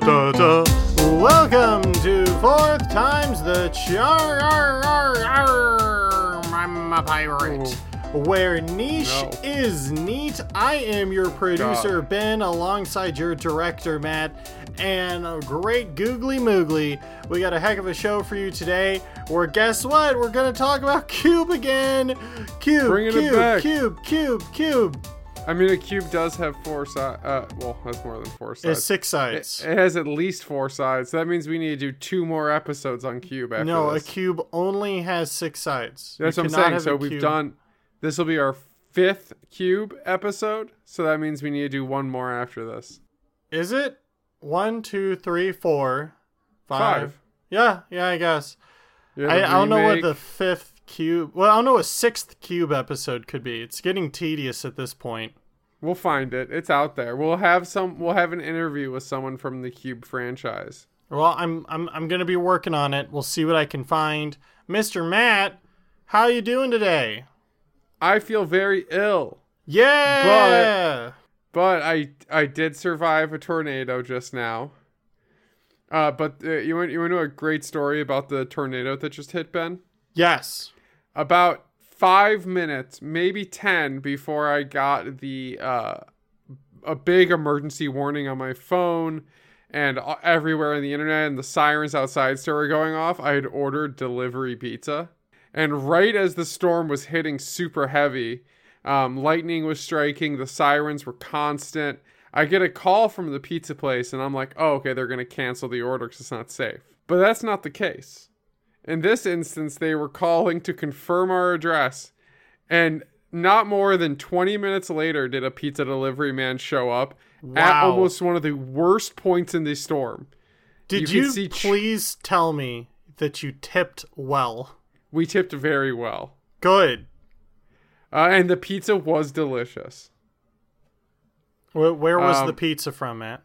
Da, da, da. Welcome to Fourth Times the Charm. I'm a pirate. Where niche No. is neat. I am your producer, Ben, alongside your director, Matt, and a great googly moogly. We got a heck of a show for you today. Where guess what? We're gonna talk about Cube again. Cube, Cube. Cube, Cube, Cube. I mean, a cube does have four sides. Uh, well, that's more than four sides. It's six sides. it has at least four sides. So that means we need to do two more episodes on cube after No, a cube only has six sides. You That's what I'm saying. So we've cube- done. This will be our fifth cube episode. So that means we need to do one more after this. Is it one, two, three, four, five? Five. Yeah, yeah, I guess. You I, I a don't know what the fifth cube. Well, I don't know what sixth cube episode could be. It's getting tedious at this point. We'll find it. It's out there. We'll have some. We'll have an interview with someone from the Cube franchise. Well, I'm I'm I'm gonna be working on it. We'll see what I can find. Mister Matt, how you doing today? I feel very ill, Yeah. but but I I did survive a tornado just now. Uh, but uh, you want you want to know a great story about the tornado that just hit Ben? yes. about five minutes, maybe ten, before I got the uh, a big emergency warning on my phone and everywhere on the internet, and the sirens outside started going off. I had ordered delivery pizza, and right as the storm was hitting super heavy, um, lightning was striking, the sirens were constant. I get a call from the pizza place, and I'm like, oh, okay, they're to cancel the order because it's not safe. But that's not the case. In this instance, they were calling to confirm our address, and not more than 20 minutes later did a pizza delivery man show up at almost one of the worst points in the storm. Did you you, can see ch- please tell me that you tipped well? We tipped very well. Good. Uh, and the pizza was delicious. Where, where was Um, the pizza from, Matt?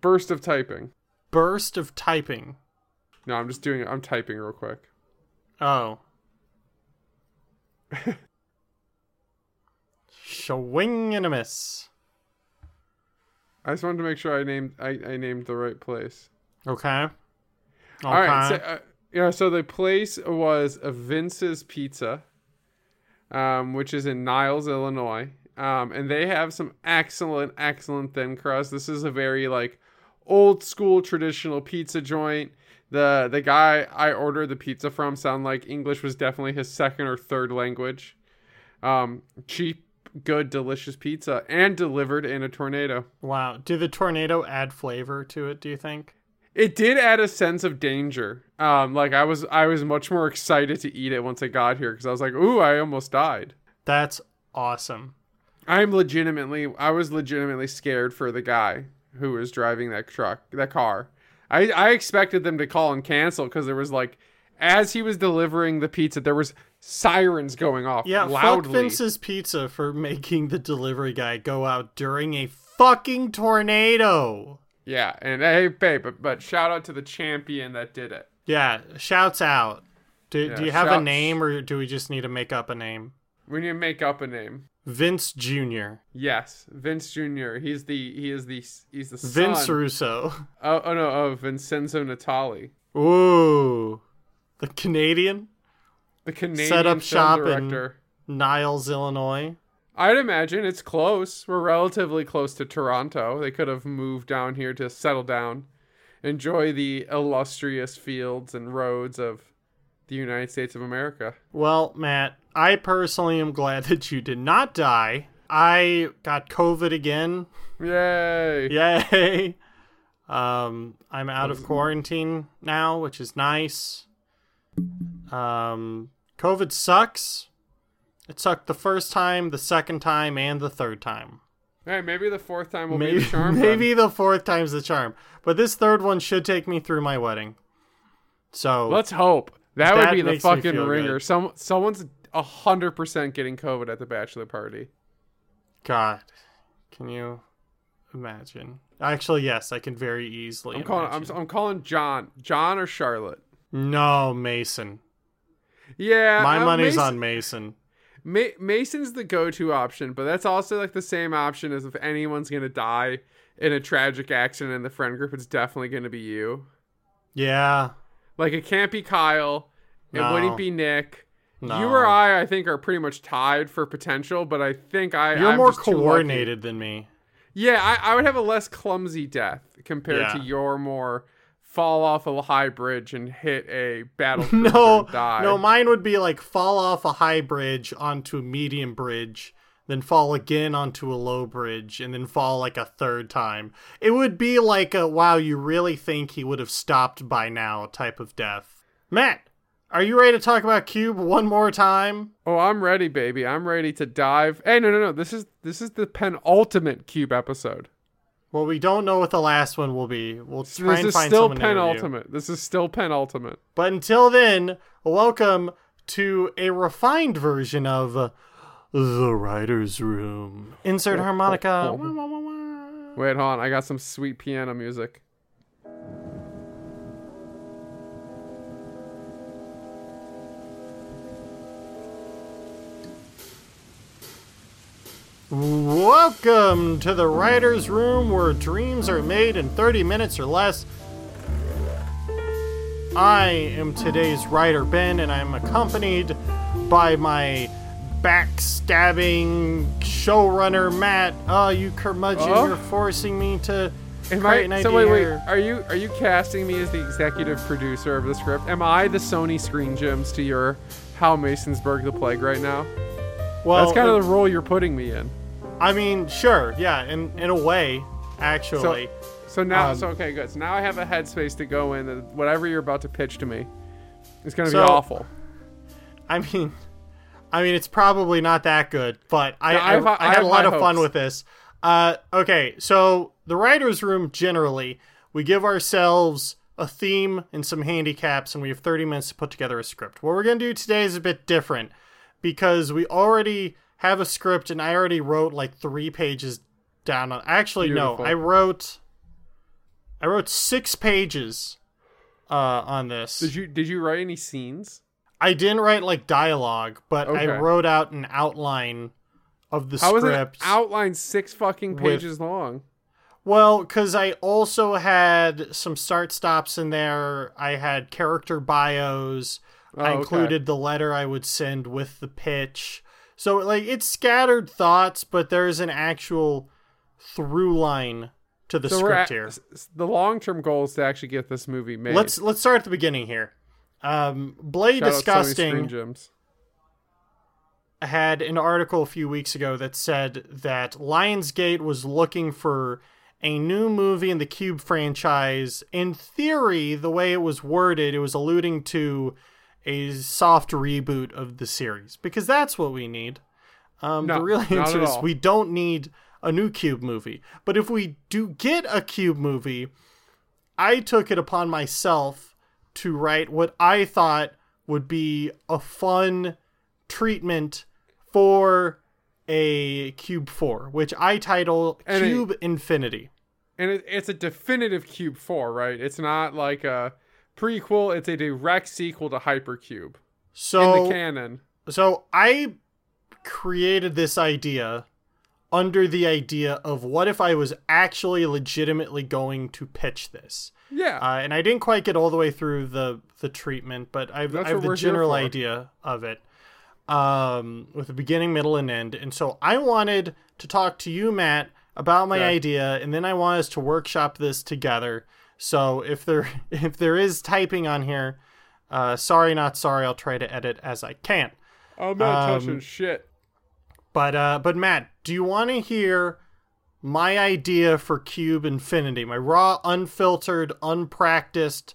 Burst of typing. Burst of typing. No, I'm just doing it. I'm typing real quick. Oh. Swing and a miss. I just wanted to make sure I named I, I named the right place. Okay. Okay. All right. So, uh, yeah. So the place was Vince's Pizza, um, which is in Niles, Illinois. Um, and they have some excellent, excellent thin crust. This is a very like old school traditional pizza joint. The the guy I ordered the pizza from sound like English was definitely his second or third language. Um, cheap, good, delicious pizza, and delivered in a tornado. wow. Did the tornado add flavor to it, do you think? It did add a sense of danger. Um, like I was, I was much more excited to eat it once I got here because I was like, "Ooh, I almost died." That's awesome. I'm legitimately, I was legitimately scared for the guy who was driving that truck, that car. I, I expected them to call and cancel because there was like, as he was delivering the pizza, there was sirens going off Yeah, fuck loudly. Vince's Pizza for making the delivery guy go out during a fucking tornado. Yeah, and hey, babe, but, but shout out to the champion that did it. Yeah, shouts out. Do, Yeah, do you have a name or do we just need to make up a name? We need to make up a name. Vince Jr. Yes, Vince Jr. He's the he is the he's the Vince son. Russo. Oh, oh no, of Vincenzo Natali, Ooh. The Canadian? the Canadian Set up shop in- Niles, Illinois. I'd imagine it's close. We're relatively close to Toronto. They could have moved down here to settle down, enjoy the illustrious fields and roads of the United States of America. Well, Matt, I personally am glad that you did not die. I got COVID again. Yay! Yay. Um, I'm out of quarantine now, which is nice. Um, COVID sucks. It sucked the first time, the second time, and the third time. Hey, maybe the fourth time will be the charm. then. maybe the fourth time's the charm. But this third one should take me through my wedding. So Let's hope that, That would be the fucking ringer. good. Some someone's a hundred percent getting COVID at the bachelor party. God, can you imagine? Actually, yes, I can very easily. I'm calling. I'm. I'm calling John. John or Charlotte. No, Mason. Yeah, My uh, money's Mason- on Mason. Ma- Mason's the go-to option, but that's also like the same option as if anyone's gonna die, in a tragic accident in the friend group, it's definitely going to be you. Yeah. Like it can't be Kyle. It No. wouldn't be Nick. No. You or I, I think, are pretty much tied for potential, but I think I You're I'm more coordinated than me. Yeah, I, I would have a less clumsy death compared to your more fall off a high bridge and hit a battle No, and die. no, mine would be like fall off a high bridge onto a medium bridge, then fall again onto a low bridge, and then fall like a third time. It would be like a wow, you really think he would have stopped by now type of death. Matt, are you ready to talk about Cube one more time? Oh, I'm ready, baby. I'm ready to dive. Hey, no, no, no. This is this is the penultimate cube episode. Well, we don't know what the last one will be. We'll try this and is find still someone to interview. penultimate. This is still penultimate. But until then, welcome to a refined version of The Writer's Room. Insert harmonica. Wait, hold on. I got some sweet piano music. Welcome to the Writer's Room where dreams are made in 30 minutes or less. I am today's writer, Ben, and I'm accompanied by my backstabbing showrunner, Matt. Oh, you curmudgeon, Oh? you're forcing me to Am create I? an So idea wait, wait. Are you are you casting me as the executive producer of the script? Am I the Sony Screen Gems to your Hal Masonsburg the Plague right now? Well, That's kind of the role you're putting me in. I mean, sure, yeah, in in a way, actually. So now, Um, so okay, good. So now I have a headspace to go in. Whatever you're about to pitch to me, it's gonna So- be awful. I mean, I mean, it's probably not that good, but I No, I, I I I had a lot of fun with this. Uh, okay, so the writers' room generally we give ourselves a theme and some handicaps, and we have 30 minutes to put together a script. What we're gonna do today is a bit different because we already have a script, and I already wrote like three pages down on. Actually, Beautiful. no, I wrote I wrote six pages uh, on this. Did you did you write any scenes? I didn't write like dialogue, but I wrote out an outline of the How was it script. outline six fucking with- pages long? Well, because I also had some start stops in there. I had character bios. Oh, I okay. included the letter I would send with the pitch. So like it's scattered thoughts, but there's an actual through line to the So script at, here. the long term goal is to actually get this movie made. Let's let's start at the beginning here. Um, Bloody Disgusting. Had an article a few weeks ago that said that Lionsgate was looking for a new movie in the Cube franchise. In theory, the way it was worded, it was alluding to a soft reboot of the series because that's what we need. Um, No, the real answer is we don't need a new Cube movie. But if we do get a Cube movie, I took it upon myself to write what I thought would be a fun treatment for a Cube 4, which I title And it- Cube Infinity. And it, it's a definitive Cube 4, right? It's not like a prequel, it's a direct sequel to Hypercube So in the canon. So I created this idea under the idea of what if I was actually legitimately going to pitch this. Yeah. Uh, and I didn't quite get all the way through the the treatment, but I've, That's I have the general idea of it, um, with a beginning, middle, and end. And so I wanted to talk to you, Matt, about my Okay. idea, and then I want us to workshop this together. So if there if there is typing on here, uh, sorry, not sorry. I'll try to edit as I can. I'm not um, touching shit. But uh, but Matt, do you want to hear my idea for Cube Infinity? My raw, unfiltered, unpracticed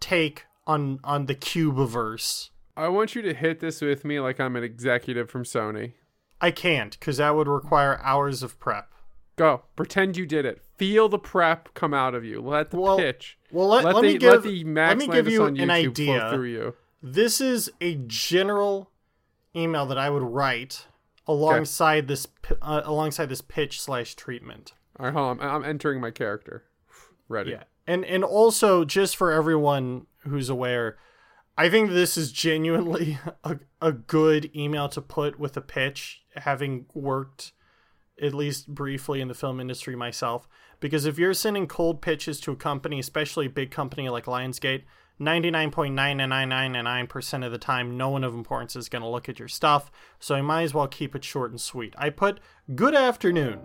take on on the Cubeverse. I want you to hit this with me like I'm an executive from Sony. I can't because that would require hours of prep. Go. Pretend you did it. Feel the prep come out of you. Let the Well, pitch. Well, let, let, let the, me give let the Max let me give you an YouTube flow idea. through you. This is a general email that I would write alongside this uh, alongside this pitch slash treatment. All right, hold on. I'm, I'm entering my character. Ready. Yeah. And and also just for everyone who's aware, I think this is genuinely a, a good email to put with a pitch, having worked at least briefly in the film industry myself. Because if you're sending cold pitches to a company, especially a big company like Lionsgate, 99.9999% of the time, no one of importance is going to look at your stuff, so I might as well keep it short and sweet. I put, Good afternoon.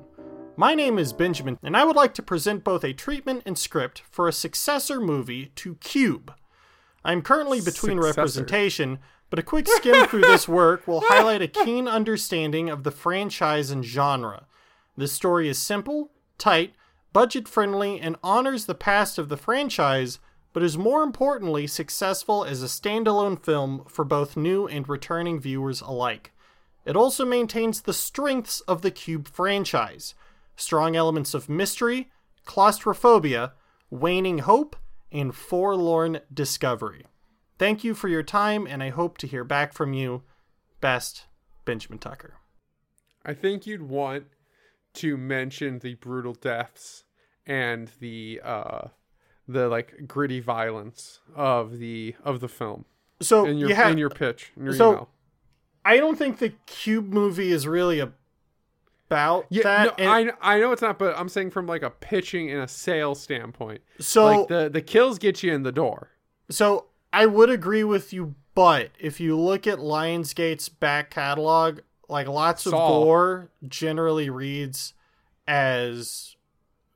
My name is Benjamin, and I would like to present both a treatment and script for a successor movie to Cube. I'm currently between Successor. representation, but a quick skim through this work will highlight a keen understanding of the franchise and genre. This story is simple, tight, budget friendly, and honors the past of the franchise, but is more importantly successful as a standalone film for both new and returning viewers alike. It also maintains the strengths of the Cube franchise strong elements of mystery, claustrophobia, waning hope, and forlorn discovery. Thank you for your time, and I hope to hear back from you. Best, Benjamin Tucker. I think you'd want to mention the brutal deaths and the uh the like gritty violence of the of the film So in your in your pitch in your So, email. I don't think the Cube movie is really about Yeah, that. no, and- I I know it's not, but I'm saying from like a pitching and a sales standpoint. so like the the kills get you in the door. So I would agree with you, but if you look at Lionsgate's back catalog, like lots of Saw. gore generally reads as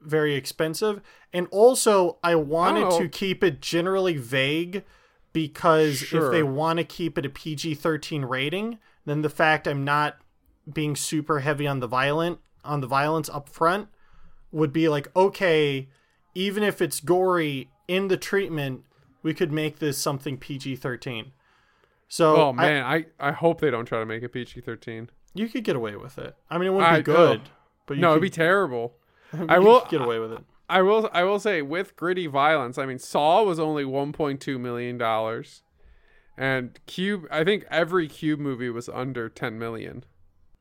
very expensive. And also I wanted know. to oh. keep it generally vague because if they want to keep it a PG thirteen rating, then the fact I'm not being super heavy on the violent on the violence up front would be like, okay, even if it's gory in the treatment, we could make this something PG thirteen. So Oh man, I, I hope they don't try to make it PG thirteen. you could get away with it. I mean, it wouldn't I- be good, oh. but No, could, it'd be terrible. I will get away with it. I will I will say with gritty violence, I mean Saw was only 1.2 million dollars. And Cube I think every Cube movie was under 10 million.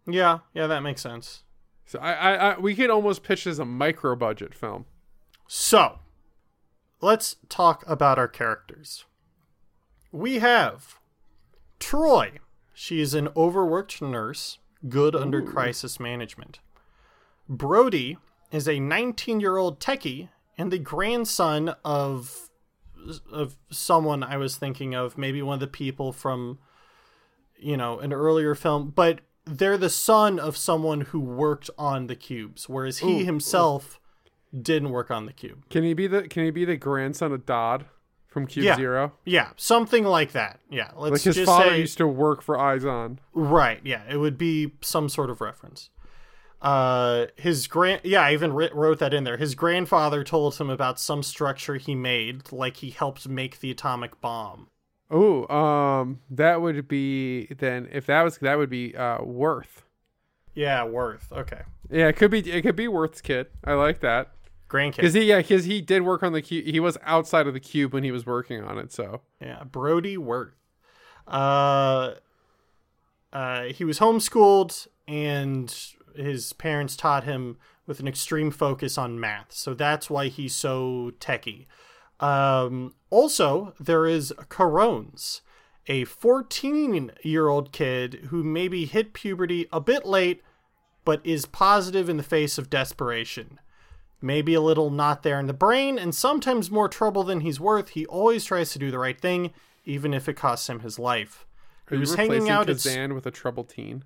Yeah, yeah, that makes sense. So I, I, I we could almost pitch this as a micro budget film. So, let's talk about our characters. We have Troy. She is an overworked nurse, good under crisis management. Brody is a 19 year old techie and the grandson of of someone I was thinking of, maybe one of the people from you know an earlier film, but they're the son of someone who worked on the cubes, whereas he Ooh, himself didn't work on the cube. Can he be the can he be the grandson of Dodd from Cube Yeah. Zero? Yeah, something like that. Yeah, let's Like his just father say used to work for Izon. right. Yeah, it would be some sort of reference. Uh, his grand yeah, I even wrote that in there. His grandfather told him about some structure he made, like he helped make the atomic bomb. Oh, um, that would be then if that was that would be uh Worth. Yeah, Worth. Okay, Yeah, it could be it could be Worth's kid. I like that grandkid. because he yeah because he did work on the cube. He was outside of the cube when he was working on it. So Yeah, Brody Worth. Uh, uh, he was homeschooled, and his parents taught him with an extreme focus on math. So that's why he's so techie. Um, also, there is Carones, a 14 year old kid who maybe hit puberty a bit late, but is positive in the face of desperation maybe a little not there in the brain, and sometimes more trouble than he's worth. He always tries to do the right thing, even if it costs him his life. are He was hanging out at Kazan with a troubled teen?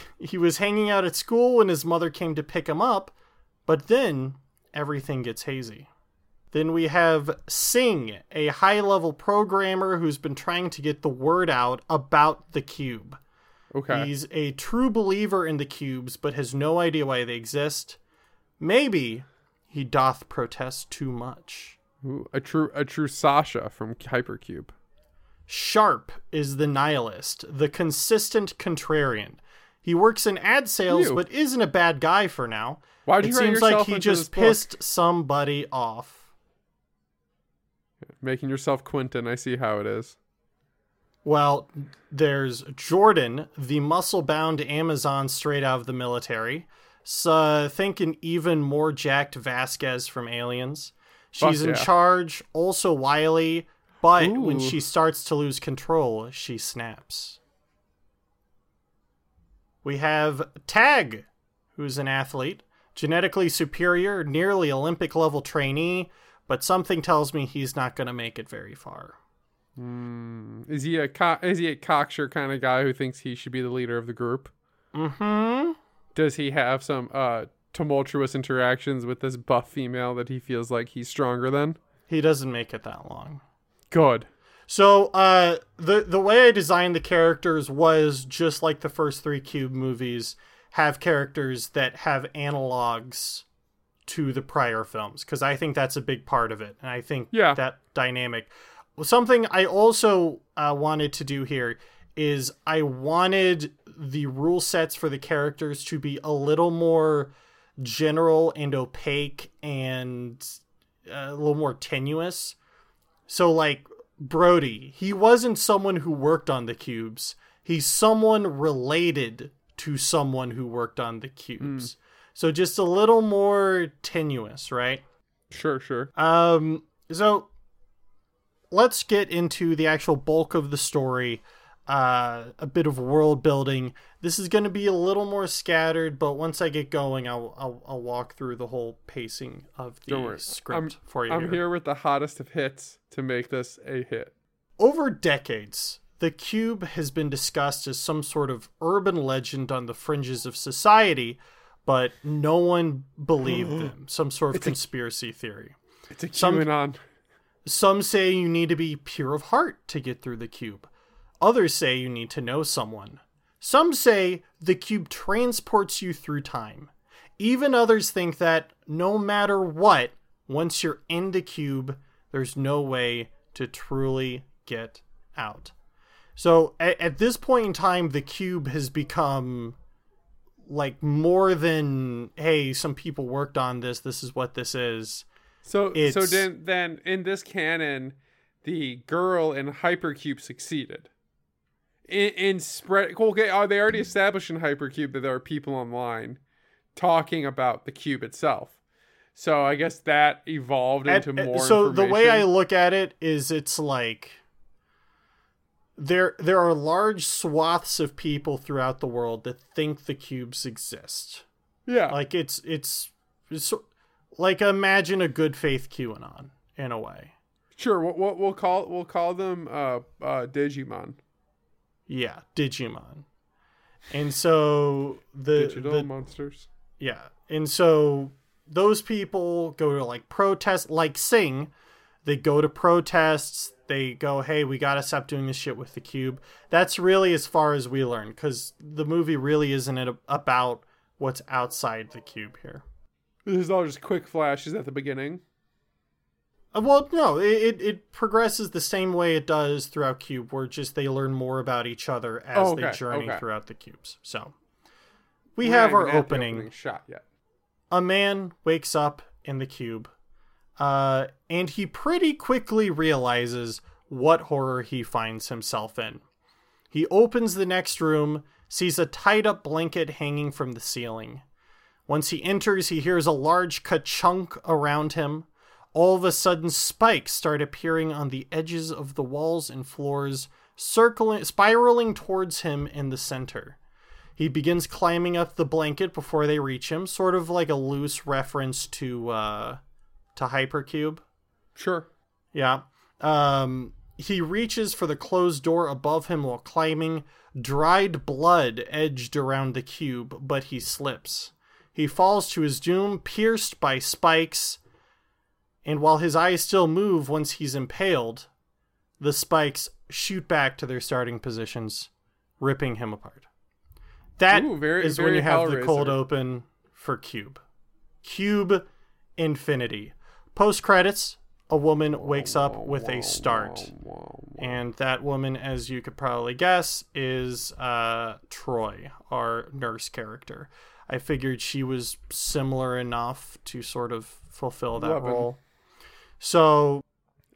he was hanging out at school when his mother came to pick him up, but then everything gets hazy. Then we have Singh, a high level programmer who's been trying to get the word out about the cube. Okay, He's a true believer in the cubes, but has no idea why they exist. Maybe he doth protest too much. Ooh, a true a true Sasha from Hypercube. Sharp is the nihilist, the consistent contrarian. He works in ad sales, Ew. but isn't a bad guy for now. Why'd it you seems like he just book? pissed somebody off. Making yourself Quentin. I see how it is. Well, there's Jordan, the muscle bound Amazon straight out of the military. So uh, think an even more jacked Vasquez from Aliens. She's Fuck in yeah. charge, also wily, but when she starts to lose control, she snaps. We have Tag, who's an athlete, genetically superior, nearly Olympic level trainee, but something tells me he's not going to make it very far. Is he a co- is he a cocksure kind of guy who thinks he should be the leader of the group? Mm-hmm. Does he have some uh tumultuous interactions with this buff female that he feels like he's stronger than? He doesn't make it that long. Good. So, uh, the the way I designed the characters was just like the first three Cube movies, have characters that have analogs to the prior films because I think that's a big part of it, and I think Yeah. that dynamic. Something I also uh, wanted to do here is I wanted the rule sets for the characters to be a little more general and opaque and uh, a little more tenuous. So, like Brody, he wasn't someone who worked on the cubes. He's someone related to someone who worked on the cubes. So just a little more tenuous, right? Sure, sure. Um, so let's get into the actual bulk of the story. Uh, a bit of world building. This is going to be a little more scattered, but once I get going, I'll I'll, I'll walk through the whole pacing of the script I'm, for you. I'm here with the hottest of hits to make this a hit. Over decades, the cube has been discussed as some sort of urban legend on the fringes of society, but no one believed them. Some sort of conspiracy theory. It's a Some- QAnon. Some say you need to be pure of heart to get through the cube. Others say you need to know someone. Some say the cube transports you through time. Even others think that no matter what, once you're in the cube, there's no way to truly get out. So at, at this point in time, the cube has become like more than hey, some people worked on this. This is what this is. So so then then in this canon, the girl in Hypercube succeeded. In, in spread okay, are they already established in Hypercube that there are people online talking about the cube itself? So I guess that evolved into at- more. so the way I look at it is it's like there there are large swaths of people throughout the world that think the cubes exist. yeah Like it's it's, it's like imagine a good faith QAnon in a way. sure we'll, we'll, we'll call we'll call them uh uh Digimon Yeah, Digimon. And so the, digital the monsters. Yeah. And so those people go to like protest like Singh. They go to protests. They go, hey, we gotta stop doing this shit with the cube. That's really as far as we learn, because the movie really isn't it about what's outside the cube here. This is all just quick flashes at the beginning. Uh, Well, no, it, it, progresses the same way it does throughout Cube, where just they learn more about each other as Oh, they journey okay. throughout the cubes. So we We're have our the opening. shot yet. a man wakes up in the cube uh, and he pretty quickly realizes what horror he finds himself in he opens the next room sees a tied up blanket hanging from the ceiling once he enters he hears a large ka-chunk around him all of a sudden spikes start appearing on the edges of the walls and floors circling spiraling towards him in the center he begins climbing up the blanket before they reach him, sort of like a loose reference to uh to Hypercube. Sure. Yeah. Um he reaches for the closed door above him while climbing. Dried blood edged around the cube, but he slips. He falls to his doom, pierced by spikes, and while his eyes still move once he's impaled, the spikes shoot back to their starting positions, ripping him apart. That is Ooh, very- when very you have the cold open for Cube. Cube Infinity. Post credits, a woman wakes up with a start. And that woman, as you could probably guess, is uh, Troy, our nurse character. I figured she was similar enough to sort of fulfill that Leaven. role. So,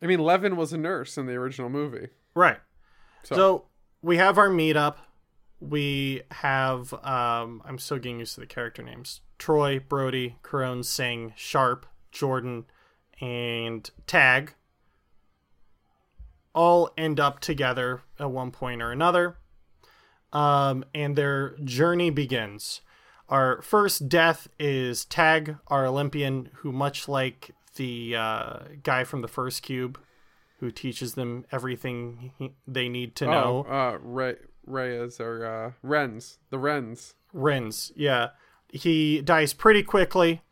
I mean, Leaven was a nurse in the original movie. right. So, So we have our meetup. We have um I'm still getting used to the character names. Troy, Brody, Corone, Singh, Sharp, Jordan, and Tag all end up together at one point or another. Um, and their journey begins. Our first death is Tag, our Olympian, who, much like the uh, guy from the first cube, who teaches them everything he, they need to know. Oh, uh, Ray, Reyes or uh, Rennes, the Rennes. Rennes, yeah, he dies pretty quickly.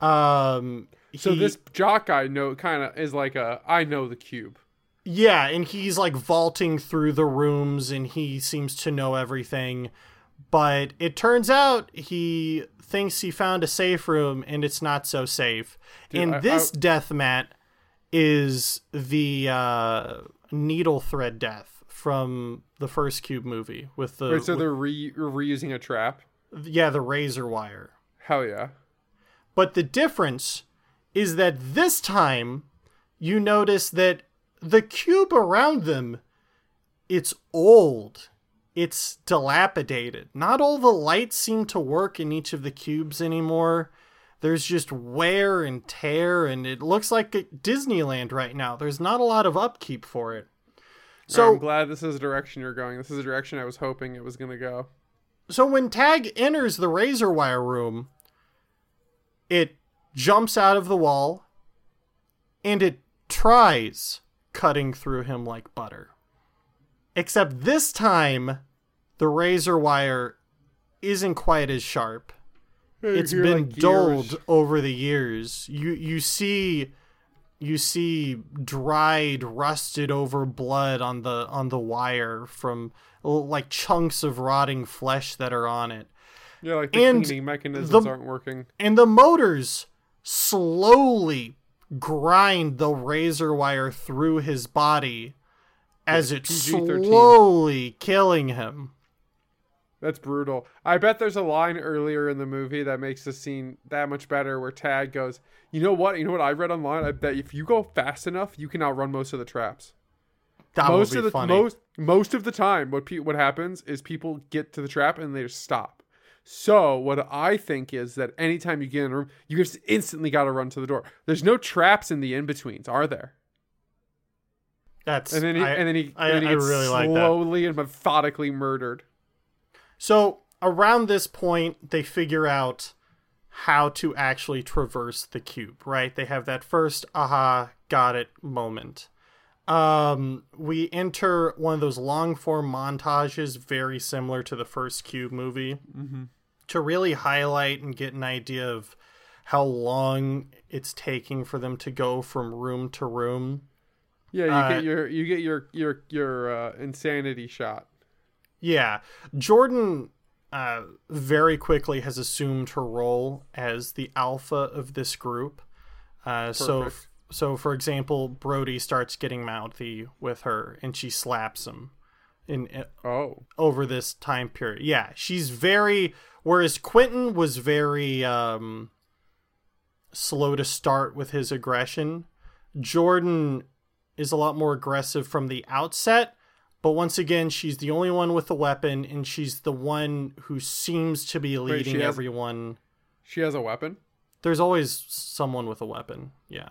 Um, So this jock guy know kind of is like a I know the cube. Yeah, and he's like vaulting through the rooms and he seems to know everything. But it turns out he thinks he found a safe room and it's not so safe. and I- this I- death mat is the uh, needle thread death from the first Cube movie with the Wait, so with- they're re- reusing a trap. yeah, the razor wire. Hell yeah. But the difference is that this time you notice that the cube around them it's old. It's dilapidated. Not all the lights seem to work in each of the cubes anymore. There's just wear and tear and it looks like Disneyland right now. There's not a lot of upkeep for it. So I'm glad this is the direction you're going. This is the direction I was hoping it was gonna go. So when Tag enters the razor wire room, it jumps out of the wall and it tries cutting through him like butter. Except this time, the razor wire isn't quite as sharp. It's You're been like dulled over the years. You you see you see dried, rusted over blood on the on the wire from like chunks of rotting flesh that are on it. Yeah, like the And cleaning mechanisms the- aren't working. And the motors slowly grind the razor wire through his body as it's PG-13. slowly killing him. That's brutal. I bet there's a line earlier in the movie that makes the scene that much better where Tag goes, You know what? You know what I read online? I bet if you go fast enough, you can outrun most of the traps. That most would be of the funny. most most of the time what pe- what happens is people get to the trap and they just stop. So what I think is that anytime you get in a room, you just instantly got to run to the door. There's no traps in the in betweens, are there? That's And then he, I- and then he, I- and then he I gets really like slowly and methodically murdered. So around this point, they figure out how to actually traverse the cube, right? They have that first aha, got it moment. Um, we enter one of those long form montages, very similar to the first Cube movie, to really highlight and get an idea of how long it's taking for them to go from room to room. Yeah, you Uh, get your you get your your your uh, insanity shot. Yeah, Jordan uh, very quickly has assumed her role as the alpha of this group. Uh, so, Perfect. so for example, Brody starts getting mouthy with her, and she slaps him in, in Oh, over this time period. Yeah, she's very. Whereas Quentin was very um, slow to start with his aggression, Jordan is a lot more aggressive from the outset. But once again, she's the only one with a weapon, and she's the one who seems to be leading she has- everyone. she has a weapon. There's always someone with a weapon. Yeah.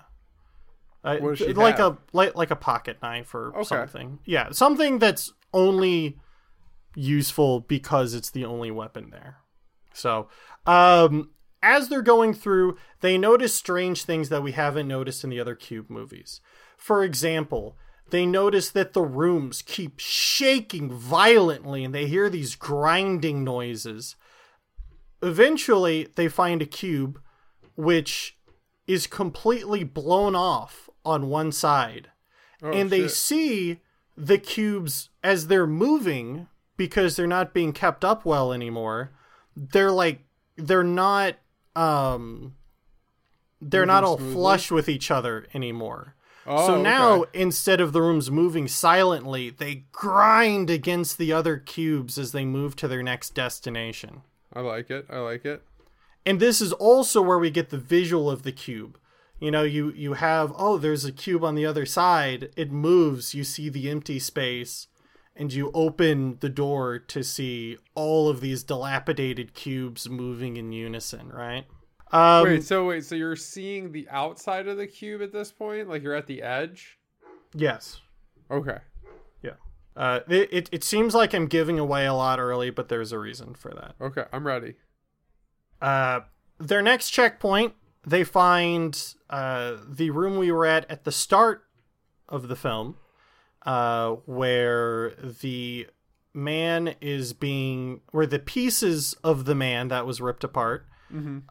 Uh, What does she like have? a like like a pocket knife or Okay. something. Yeah, something that's only useful because it's the only weapon there. So, um, as they're going through, they notice strange things that we haven't noticed in the other Cube movies. For example, they notice that the rooms keep shaking violently and they hear these grinding noises. Eventually, they find a cube which is completely blown off on one side Oh, and they shit. see the cubes as they're moving because they're not being kept up well anymore they're like they're not um they're not all smoothly? flush with each other anymore Oh, so now okay. instead of the rooms moving silently they grind against the other cubes as they move to their next destination I like it. I like it. and this is also where we get the visual of the cube you know you you have oh there's a cube on the other side it moves you see the empty space and you open the door to see all of these dilapidated cubes moving in unison right um Wait, so wait, so you're seeing the outside of the cube at this point? Like you're at the edge? yes Okay. yeah uh it, it, it seems like i'm giving away a lot early but there's a reason for that Okay, I'm ready. Uh, their next checkpoint, they find uh, the room we were at at the start of the film, uh, where the man is being, where the pieces of the man that was ripped apart,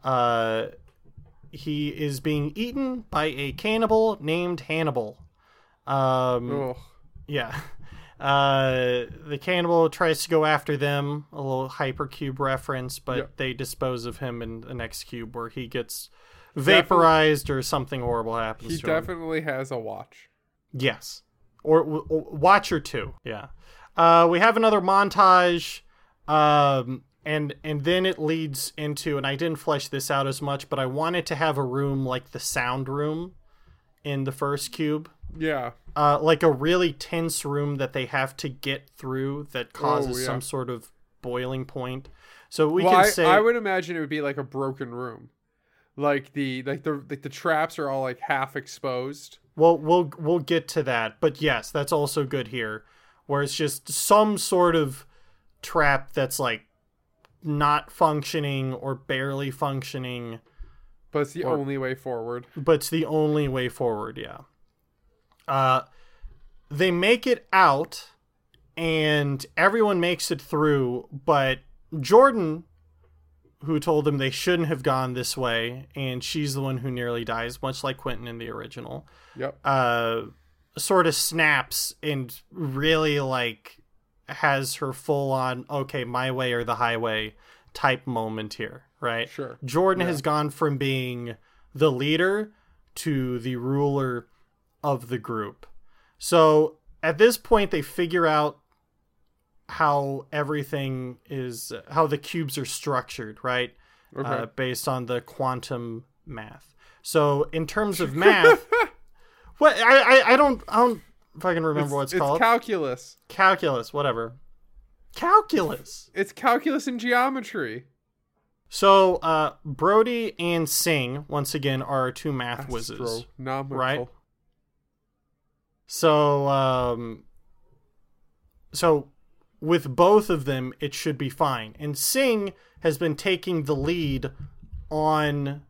uh, he is being eaten by a cannibal named Hannibal. Um, Ugh. yeah. Uh, the cannibal tries to go after them, a little hypercube reference, but Yep. they dispose of him in the next cube where he gets vaporized or something horrible happens He to him. definitely has a watch. Yes. Or, watch or 2. Yeah. Uh, we have another montage. Um, and and then it leads into and I didn't flesh this out as much, but I wanted to have a room like the sound room in the first cube. Yeah. Uh, like a really tense room that they have to get through that causes Oh, yeah. some sort of boiling point. So we well, can I, say I would imagine it would be like a broken room. Like the like the like the traps are all like half exposed. Well, we'll we'll get to that, but yes, that's also good here, where it's just some sort of trap that's like not functioning or barely functioning, But it's the Or- only way forward. but it's the only way forward. Yeah. Uh, they make it out, and everyone makes it through, but Jordan, who told them they shouldn't have gone this way, and she's the one who nearly dies, much like Quentin in the original. Yep. uh sort of snaps and really like has her full on okay my way or the highway type moment here right Sure. jordan has gone from being the leader to the ruler of the group so at this point they figure out how everything is how the cubes are structured right Okay. uh, based on the quantum math. So in terms of math, what I, I I don't I don't fucking remember what it's, called. calculus. calculus, whatever. Calculus. It's calculus and geometry. So uh, Brody and Singh once again are our two math wizards. Astronomical. right? So um, so with both of them, it should be fine. And Singh has been taking the lead on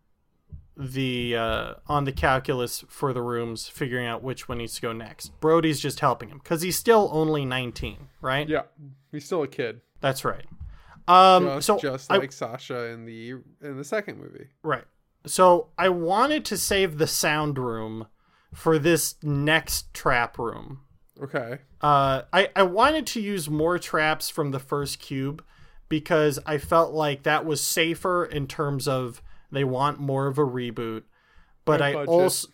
the uh, on the calculus for the rooms, figuring out which one needs to go next. Brody's just helping him because he's still only nineteen, right? Yeah. He's still a kid. That's right. Um, Just, so just I- like Sasha in the in the second movie. Right. So I wanted to save the sound room for this next trap room. Okay. Uh, I, I wanted to use more traps from the first cube because I felt like that was safer in terms of they want more of a reboot. But High I budget. also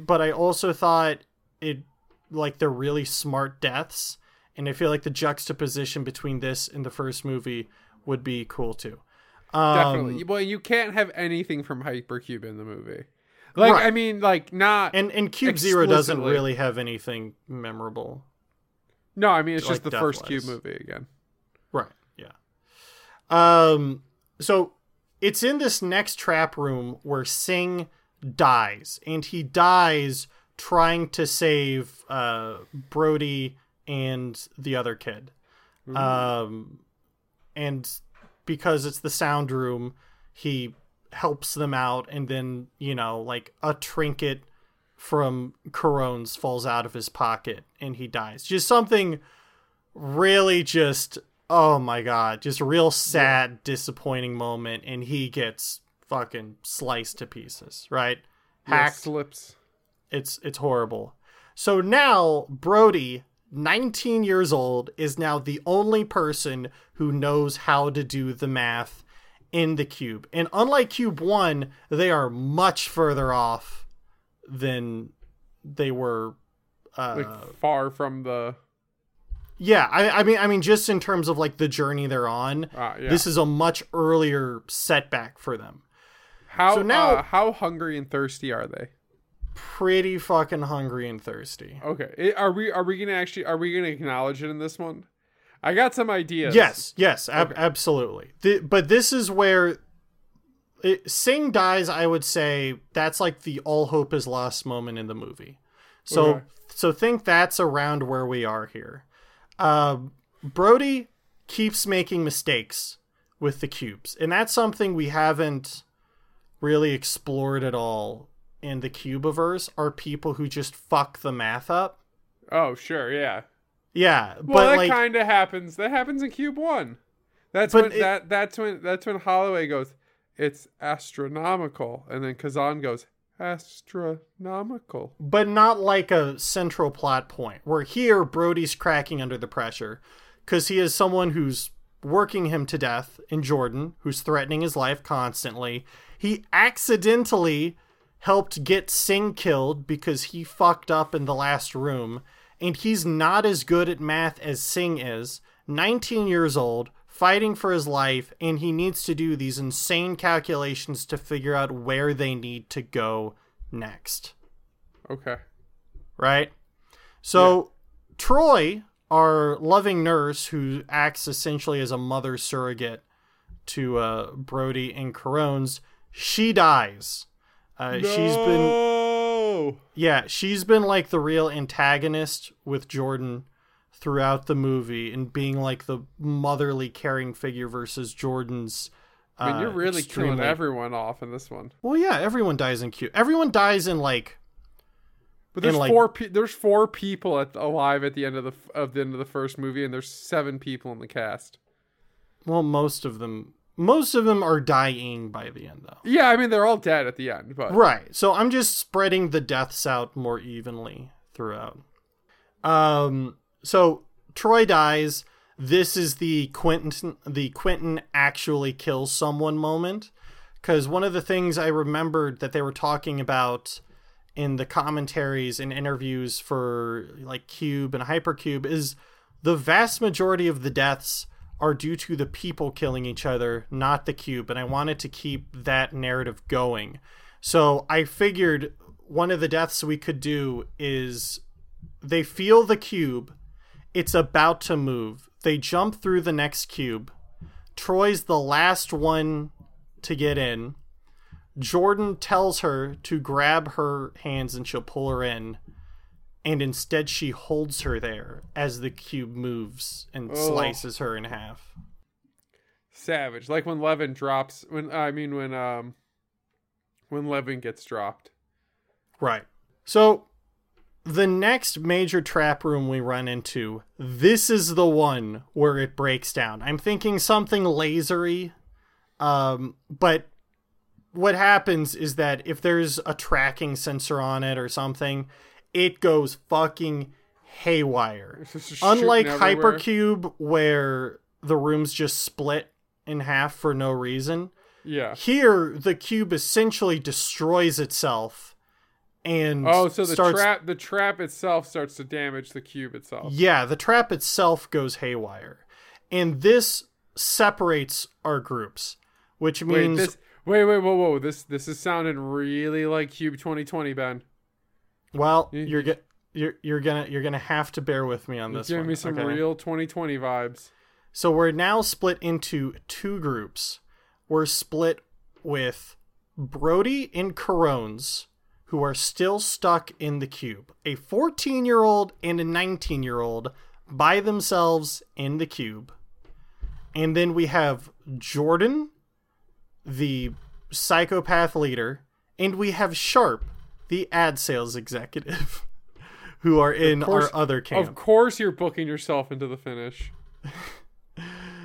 but I also thought it like they're really smart deaths and I feel like the juxtaposition between this and the first movie would be cool too. Um, Definitely. well, you can't have anything from Hypercube in the movie. Like Right. I mean, like not. And and Cube Zero doesn't really have anything memorable. no, I mean it's just the first. Cube movie again. Right. Yeah. Um so it's in this next trap room where Singh dies and he dies trying to save uh Brody and the other kid. Um and because it's the sound room, he helps them out and then, you know, like a trinket from Corones falls out of his pocket and he dies. Just something really just oh my god, just a real sad, disappointing moment and he gets fucking sliced to pieces, right? Yeah, Hacked. slips. It's it's horrible. So now Brody, 19 years old, is now the only person who knows how to do the math in the cube. And unlike cube 1, they are much further off than they were uh, Like far from the. Yeah, I, I mean I mean just in terms of like the journey they're on, Uh, yeah. this is a much earlier setback for them. how so now- uh, how hungry and thirsty are they? Pretty fucking hungry and thirsty. Okay, I- are we are we gonna actually are we gonna acknowledge it in this one? I got some ideas. Yes, yes, ab- absolutely. Th- but this is where it, Singh dies. I would say that's like the all hope is lost moment in the movie. So, Okay. so think that's around where we are here. Um, Brody keeps making mistakes with the cubes. And that's something we haven't really explored at all in the cubiverse are people who just fuck the math up. Oh, sure, yeah. Yeah, Well, but that like kind of happens. That happens in Cube One. That's when it- that that's when that's when Holloway goes, "It's astronomical," and then Kazan goes, "Astronomical." but not like a central plot point. Where here Brody's cracking under the pressure cuz he is someone who's working him to death in Jordan, who's threatening his life constantly. He accidentally helped get Singh killed because he fucked up in the last room, and he's not as good at math as Singh is. 19 years old, fighting for his life, and he needs to do these insane calculations to figure out where they need to go next Okay. right? So Troy, our loving nurse who acts essentially as a mother surrogate to uh, Brody and Carones, she dies. Uh, She's been No! yeah, she's been like the real antagonist with Jordan throughout the movie and being like the motherly caring figure versus Jordan's. I mean, you're uh, really killing everyone off in this one. Well, yeah, everyone dies in Q. Everyone dies in like But there's like- four. Pe- there's four people at alive at the end of the of the end of the first movie, and there's seven people in the cast. well, most of them. Most of them are dying by the end, though. Yeah, I mean they're all dead at the end, but Right. So I'm just spreading the deaths out more evenly throughout. Um so Troy dies. This is the Quentin the Quentin actually kills someone moment cuz one of the things I remembered that they were talking about in the commentaries and interviews for like Cube and Hypercube is the vast majority of the deaths are due to the people killing each other, not the cube. And I wanted to keep that narrative going. So I figured one of the deaths we could do is they feel the cube, it's about to move. They jump through the next cube. Troy's the last one to get in. Jordan tells her to grab her hands and she'll pull her in. And instead, she holds her there as the cube moves and Oh. slices her in half. savage. Like when Leaven drops. When I mean when um when Leaven gets dropped. Right. So, the next major trap room we run into, this is the one where it breaks down. I'm thinking something lasery, um, but what happens is that if there's a tracking sensor on it or something, it goes fucking haywire. Unlike everywhere. Hypercube, where the rooms just split in half for no reason, Yeah. here the cube essentially destroys itself and Oh, so the starts trap the trap itself starts to damage the cube itself. yeah the trap itself goes haywire and this separates our groups which Wait, means this wait, wait, whoa, whoa. This this is sounding really like Cube 2020, Ben. well you- you're get you're, you're gonna you're gonna have to bear with me on this giving one, me some okay? real 2020 vibes. So we're now split into two groups. We're split with Brody and Carones, who are still stuck in the cube. A 14 year old and a 19 year old by themselves in the cube. And then we have Jordan, the psychopath leader, and we have Sharp, the ad sales executive, who are in course- our other camp. Of course, you're booking yourself into the finish.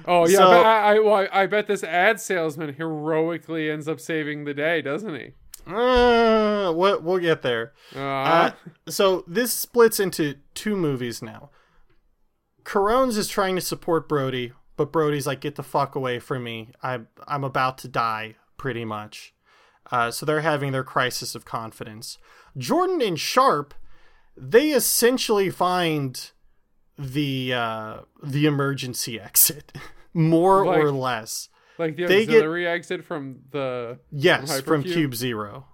Oh yeah, So- but I I, well, I I bet this ad salesman heroically ends up saving the day, doesn't he? Uh, we'll, we'll get there. Uh, Uh, so this splits into two movies now. Carones is trying to support Brody, but Brody's like, "Get the fuck away from me! I'm I'm about to die, pretty much." Uh, so they're having their crisis of confidence. Jordan and Sharp, they essentially find the uh, the emergency exit, more Like- or less. Like the they get- auxiliary exit from the Yes, from Hypercube? Cube Zero.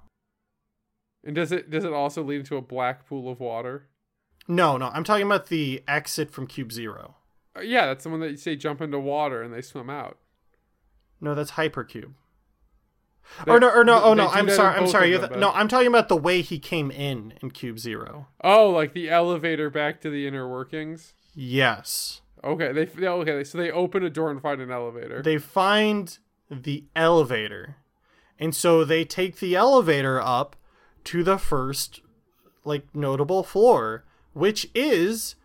and does it does it also lead into a black pool of water? No, no, I'm talking about the exit from Cube Zero. Uh, yeah, that's the one that you say jump into water and they swim out. No, that's Hypercube. They- or no, or no, oh no, I'm sorry, I'm sorry. you're them, th- no, I'm talking about the way he came in in Cube Zero. Oh, like the elevator back to the inner workings. Yes. Okay, they okay. So they open a door and find an elevator. They find the elevator. And so they take the elevator up to the first like notable floor, which is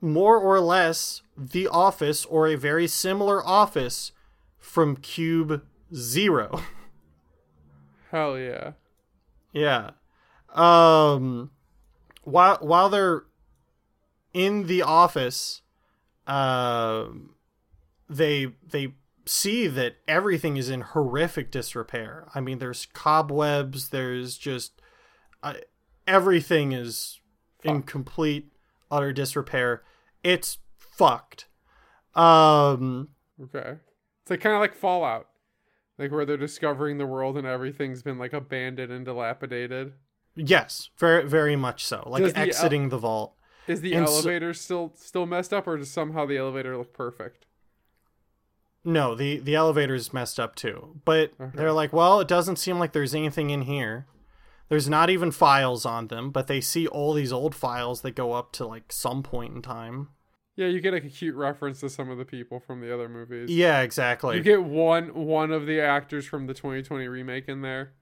more or less the office or a very similar office from Cube 0. Hell yeah. Yeah. Um while while they're in the office, um they they see that everything is in horrific disrepair. I mean, there's cobwebs, there's just uh, everything is in complete utter disrepair. It's fucked. Um Okay. It's like kind of like Fallout, like where they're discovering the world and everything's been like abandoned and dilapidated. yes, very very much so. Like Does the exiting the vault. Is the And so- elevator still still messed up, or does somehow the elevator look perfect? No, the the elevator's messed up too. But Okay. they're like, well, it doesn't seem like there's anything in here. There's not even files on them, but they see all these old files that go up to like some point in time. Yeah, you get like a cute reference to some of the people from the other movies. Yeah, exactly. You get one one of the actors from the 2020 remake in there.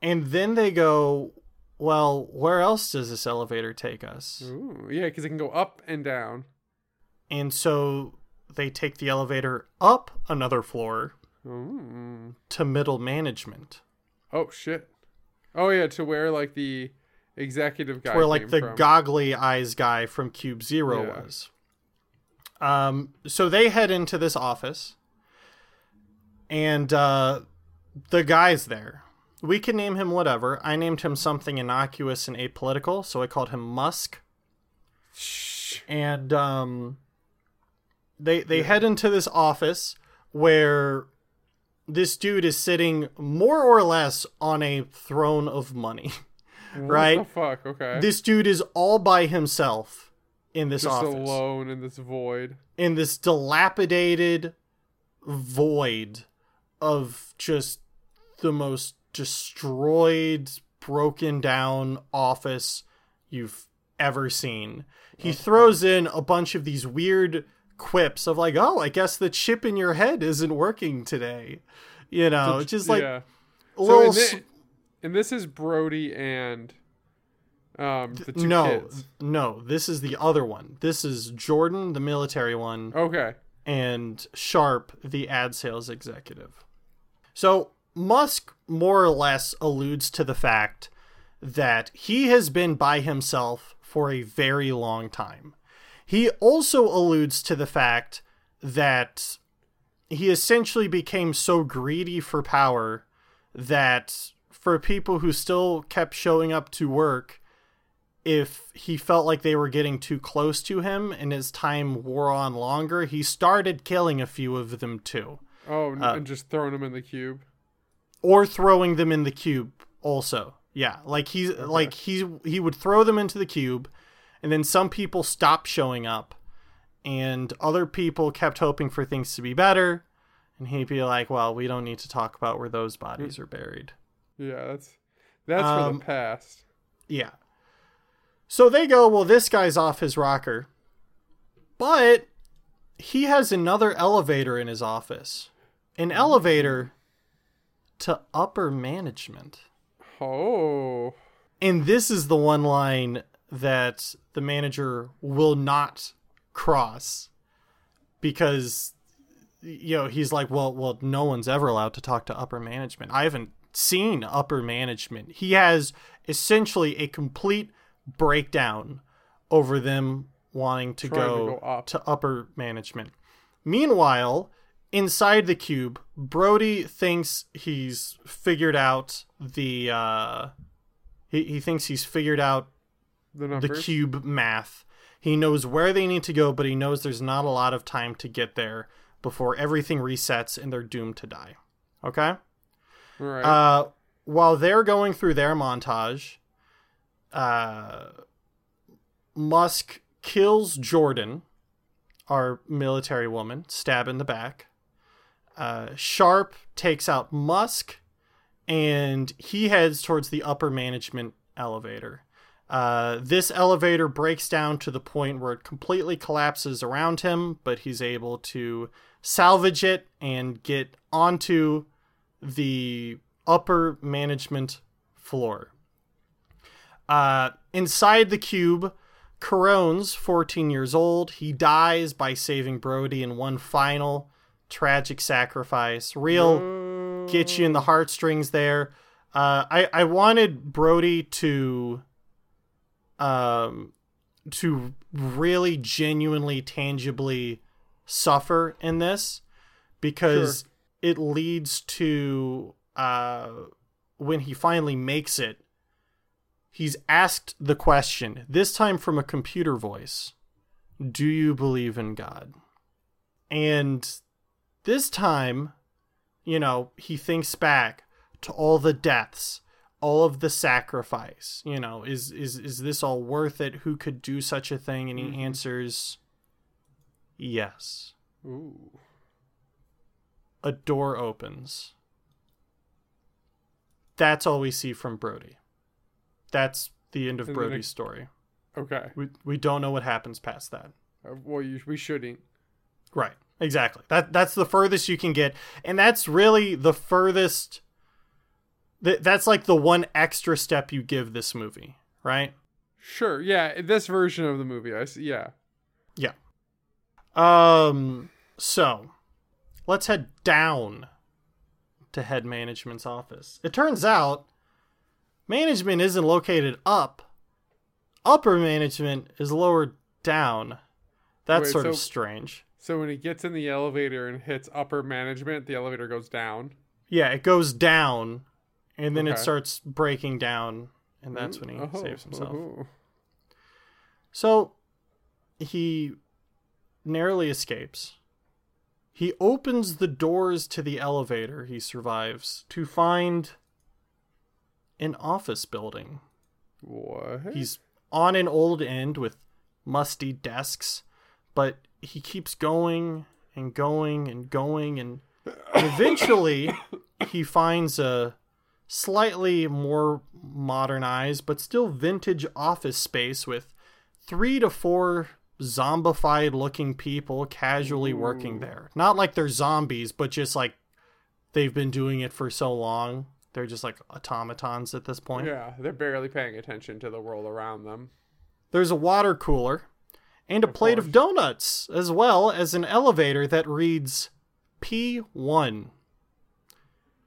and then they go, well, where else does this elevator take us? Ooh, yeah, because it can go up and down. And so they take the elevator up another floor Ooh. to middle management, Oh shit. Oh yeah, to where like the executive guy where like the from. goggly eyes guy from Cube Zero Yeah. was. Um, so they head into this office, and uh, the guy's there. We can name him whatever. I named him something innocuous and apolitical, so I called him Musk. Shh. And um, they they head into this office where this dude is sitting more or less on a throne of money. Right? What the fuck? Okay. this dude is all by himself in this Just office alone in this void. in this dilapidated void of just the most destroyed broken down office you've ever seen he throws in a bunch of these weird quips of like oh i guess the chip in your head isn't working today you know So- just like yeah. a So little and, and this is Brody and um the two no kids. no this is the other one this is jordan the military one Okay. and Sharp, the ad sales executive. So Musk more or less alludes to the fact that he has been by himself for a very long time. He also alludes to the fact that he essentially became so greedy for power that for people who still kept showing up to work, if he felt like they were getting too close to him and his time wore on longer, he started killing a few of them too. Oh, Uh, and just throwing them in the cube. Or throwing them in the cube also. Yeah, like he's like he he would throw them into the cube and then some people stopped showing up and other people kept hoping for things to be better and he'd be like, "Well, we don't need to talk about where those bodies are buried." Yeah, that's that's for Um, the past. Yeah. So they go, well, this guy's off his rocker. But he has another elevator in his office. An elevator to upper management. Oh. And this is the one line that the manager will not cross because you know he's like well well no one's ever allowed to talk to upper management i haven't seen upper management he has essentially a complete breakdown over them wanting to, Trying to go, go to upper management meanwhile inside the cube brody thinks he's figured out the uh he, he thinks he's figured out The the cube math. He knows where they need to go, but he knows there's not a lot of time to get there before everything resets and they're doomed to die. Okay? Right. Uh, while they're going through their montage, uh, Musk kills Jordan, our military woman, stab in the back. Uh, Sharp takes out Musk, and he heads towards the upper management elevator. Uh, this elevator breaks down to the point where it completely collapses around him, but he's able to salvage it and get onto the upper management floor. Uh, inside the cube, Carone's 14 years old. He dies by saving Brody in one final tragic sacrifice. Real get you in the heartstrings there. Uh, I I wanted Brody to um to really genuinely tangibly suffer in this because Sure. it leads to uh when he finally makes it he's asked the question this time from a computer voice do you believe in god and this time you know he thinks back to all the deaths all of the sacrifice you know is is is this all worth it who could do such a thing and he Mhm. answers yes Ooh. a door opens that's all we see from brody that's the end of And then it- brody's story Okay. we, we don't know what happens past that Uh, well, you, we shouldn't. Right. Exactly. That that's the furthest you can get, and that's really the furthest. That that's like the one extra step you give this movie, right? Sure. Yeah. This version of the movie. I see. Yeah. Yeah. Um. So, let's head down to head management's office. It turns out management isn't located up. Upper management is lower down. That's Wait, sort of strange. So when he gets in the elevator and hits upper management, the elevator goes down. Yeah, it goes down, and then it starts breaking down, and that's when he mm, Oh, saves himself. oh. So he narrowly escapes. He opens the doors to the elevator he survives to find an office building. What? He's on an old end with musty desks, but he keeps going and going and going and eventually he finds a slightly more modernized but still vintage office space with 3 to 4 zombified looking people casually working there. Not like they're zombies, but just like they've been doing it for so long. They're just like automatons at this point. yeah, they're barely paying attention to the world around them. There's a water cooler and a Of plate of donuts, as well as an elevator that reads P1.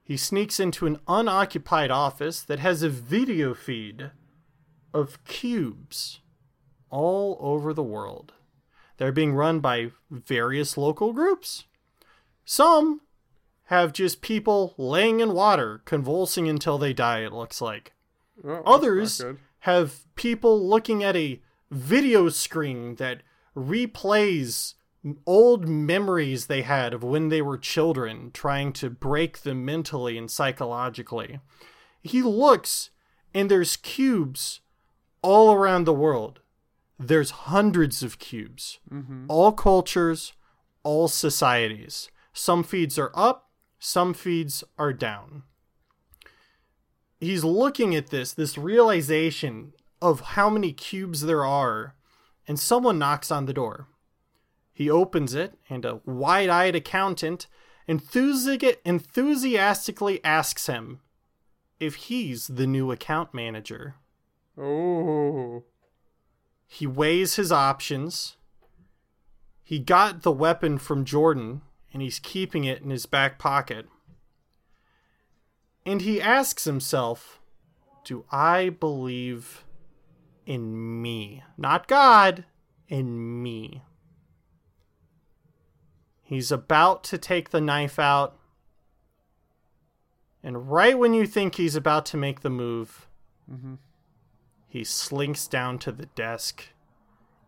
He sneaks into an unoccupied office that has a video feed of cubes all over the world. They're being run by various local groups. Some have just people laying in water, convulsing until they die, it looks like Oh, others have people looking at a video screen that replays old memories they had of when they were children, trying to break them mentally and psychologically. He looks, and there's cubes all around the world. There's hundreds of cubes, Mhm. all cultures, all societies. Some feeds are up, some feeds are down he's looking at this this realization of how many cubes there are and someone knocks on the door. He opens it and a wide-eyed accountant enthusi- enthusiastically asks him if he's the new account manager. Oh. he weighs his options. He got the weapon from jordan and he's keeping it in his back pocket. And he asks himself do i believe in me not god in me he's about to take the knife out and right when you think he's about to make the move Mhm. he slinks down to the desk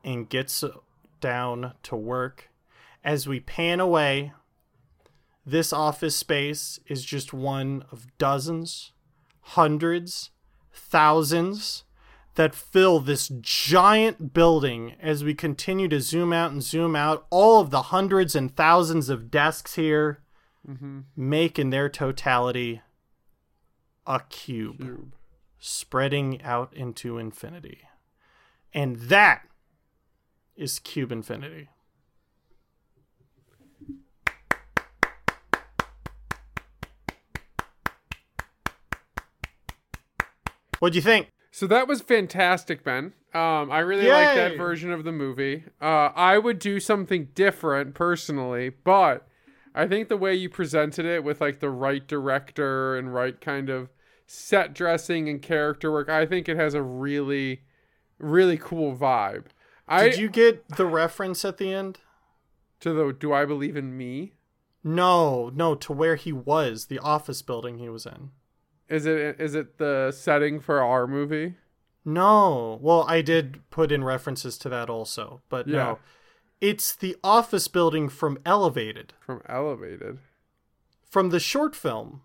and gets down to work. As we pan away, this office space is just one of dozens, hundreds, thousands that fill this giant building as we continue to zoom out and zoom out. All of the hundreds and thousands of desks here Mhm. make in their totality a cube Cube. spreading out into infinity. And that is Cube Infinity. What'd you think? So that was fantastic, Ben. Um, I really like that version of the movie. Uh, I would do something different personally, but I think the way you presented it with like the right director and right kind of set dressing and character work, I think it has a really, really cool vibe. I Did you get the reference at the end? to the Do I believe in me? No, no, to where he was, the office building he was in. Is it is it the setting for our movie? No. Well, I did put in references to that also, but Yeah. no. It's the office building from Elevated, From Elevated. from the short film,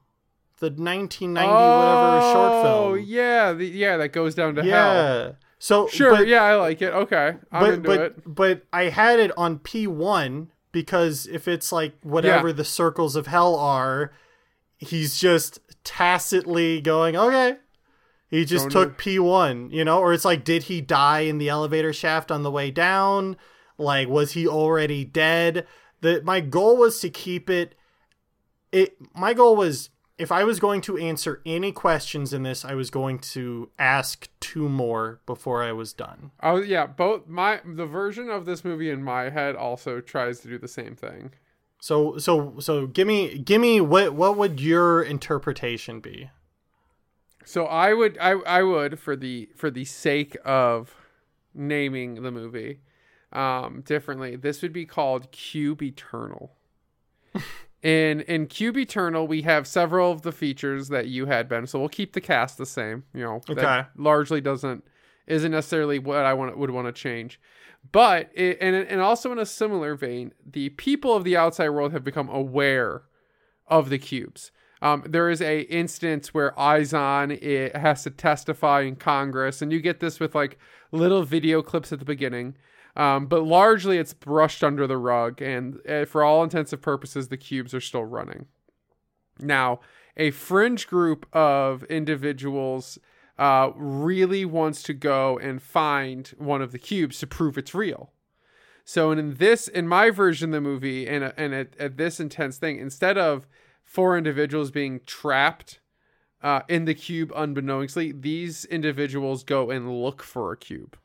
the 1990 whatever short oh, film. Oh yeah, the, yeah, that goes down to hell. Yeah. So Sure, but, yeah, I like it. Okay, I'm but into but it. but I had it on P1 because if it's like whatever Yeah. the circles of hell are, he's just tacitly going, "Okay." He just Going took P1, you know, or it's like did he die in the elevator shaft on the way down? Like was he already dead? The my goal was to keep it it my goal was if I was going to answer any questions in this, I was going to ask two more before I was done. Oh yeah, both my the version of this movie in my head also tries to do the same thing. So so so give me give me what what would your interpretation be? So I would I I would for the for the sake of naming the movie um differently. This would be called Cube Eternal. in in Cube Eternal, we have several of the features that you had, Ben. So we'll keep the cast the same. You know, Okay. that largely doesn't isn't necessarily what I want would want to change. But it, and and also in a similar vein, the people of the outside world have become aware of the cubes. Um, there is a instance where Izon it has to testify in Congress, and you get this with like little video clips at the beginning. Um, but largely, it's brushed under the rug, and uh, for all intents and purposes, the cubes are still running. Now, a fringe group of individuals uh, really wants to go and find one of the cubes to prove it's real. So, in this, in my version of the movie, and and at, at this intense thing, instead of four individuals being trapped uh, in the cube unbeknownstly, these individuals go and look for a cube.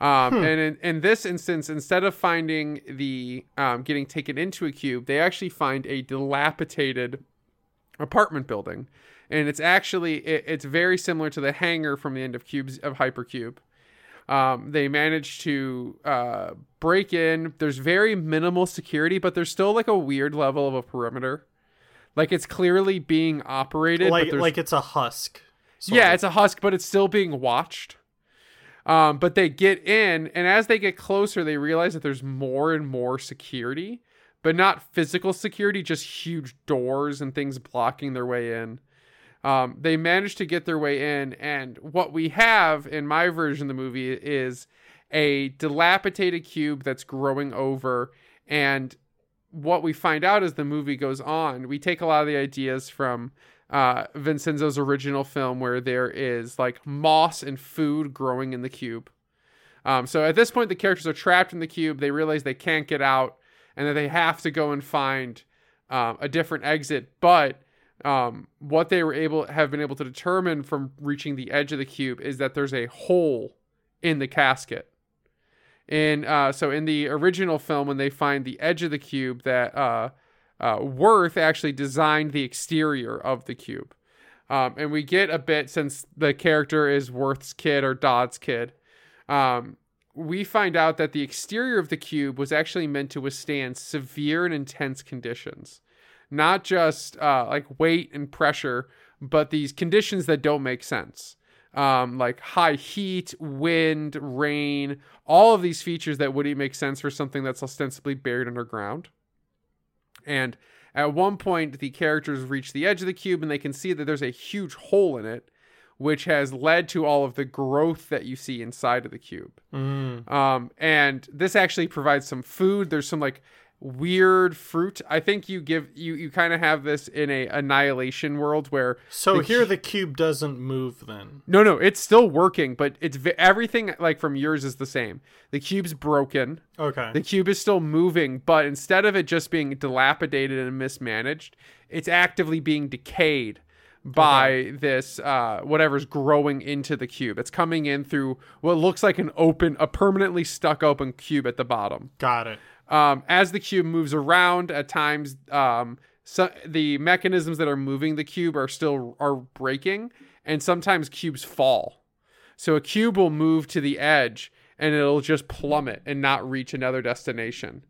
Um, And in, in this instance, instead of finding the um, getting taken into a cube, they actually find a dilapidated apartment building, and it's actually it, it's very similar to the hangar from the end of Cubes of Hypercube. Um, they managed to uh, break in. There's very minimal security, but there's still like a weird level of a perimeter. Like it's clearly being operated. like but like it's a husk. yeah, of. it's a husk, but it's still being watched. Um, but they get in, and as they get closer, they realize that there's more and more security, but not physical security, just huge doors and things blocking their way in. Um, they manage to get their way in, and what we have in my version of the movie is a dilapidated cube that's growing over. And what we find out as the movie goes on, we take a lot of the ideas from uh, Vincenzo's original film, where there is like moss and food growing in the cube. Um, so at this point, the characters are trapped in the cube. They realize they can't get out, and that they have to go and find um, a different exit. But um, what they were able have been able to determine from reaching the edge of the cube is that there's a hole in the casket. And uh, so in the original film, when they find the edge of the cube, that uh, uh, Worth actually designed the exterior of the cube. Um, and we get a bit since the character is Worth's kid or Dodd's kid. Um, we find out that the exterior of the cube was actually meant to withstand severe and intense conditions, not just uh, like weight and pressure, but these conditions that don't make sense. Um, like high heat, wind, rain, all of these features that wouldn't make sense for something that's ostensibly buried underground. And at one point, the characters reach the edge of the cube and they can see that there's a huge hole in it, which has led to all of the growth that you see inside of the cube. Mm. Um, and this actually provides some food. There's some like weird fruit. I think you give you you kind of have this in a annihilation world where So the here cu- the cube doesn't move then. no no it's still working, but it's vi- everything like from yours is the same. The cube's broken. Okay. The cube is still moving, but instead of it just being dilapidated and mismanaged, it's actively being decayed by this uh, whatever's growing into the cube. It's coming in through what looks like an open, a permanently stuck open cube at the bottom. Got it. Um, as the cube moves around, at times, um, so the mechanisms that are moving the cube are still are breaking, and sometimes cubes fall. So a cube will move to the edge, and it'll just plummet and not reach another destination.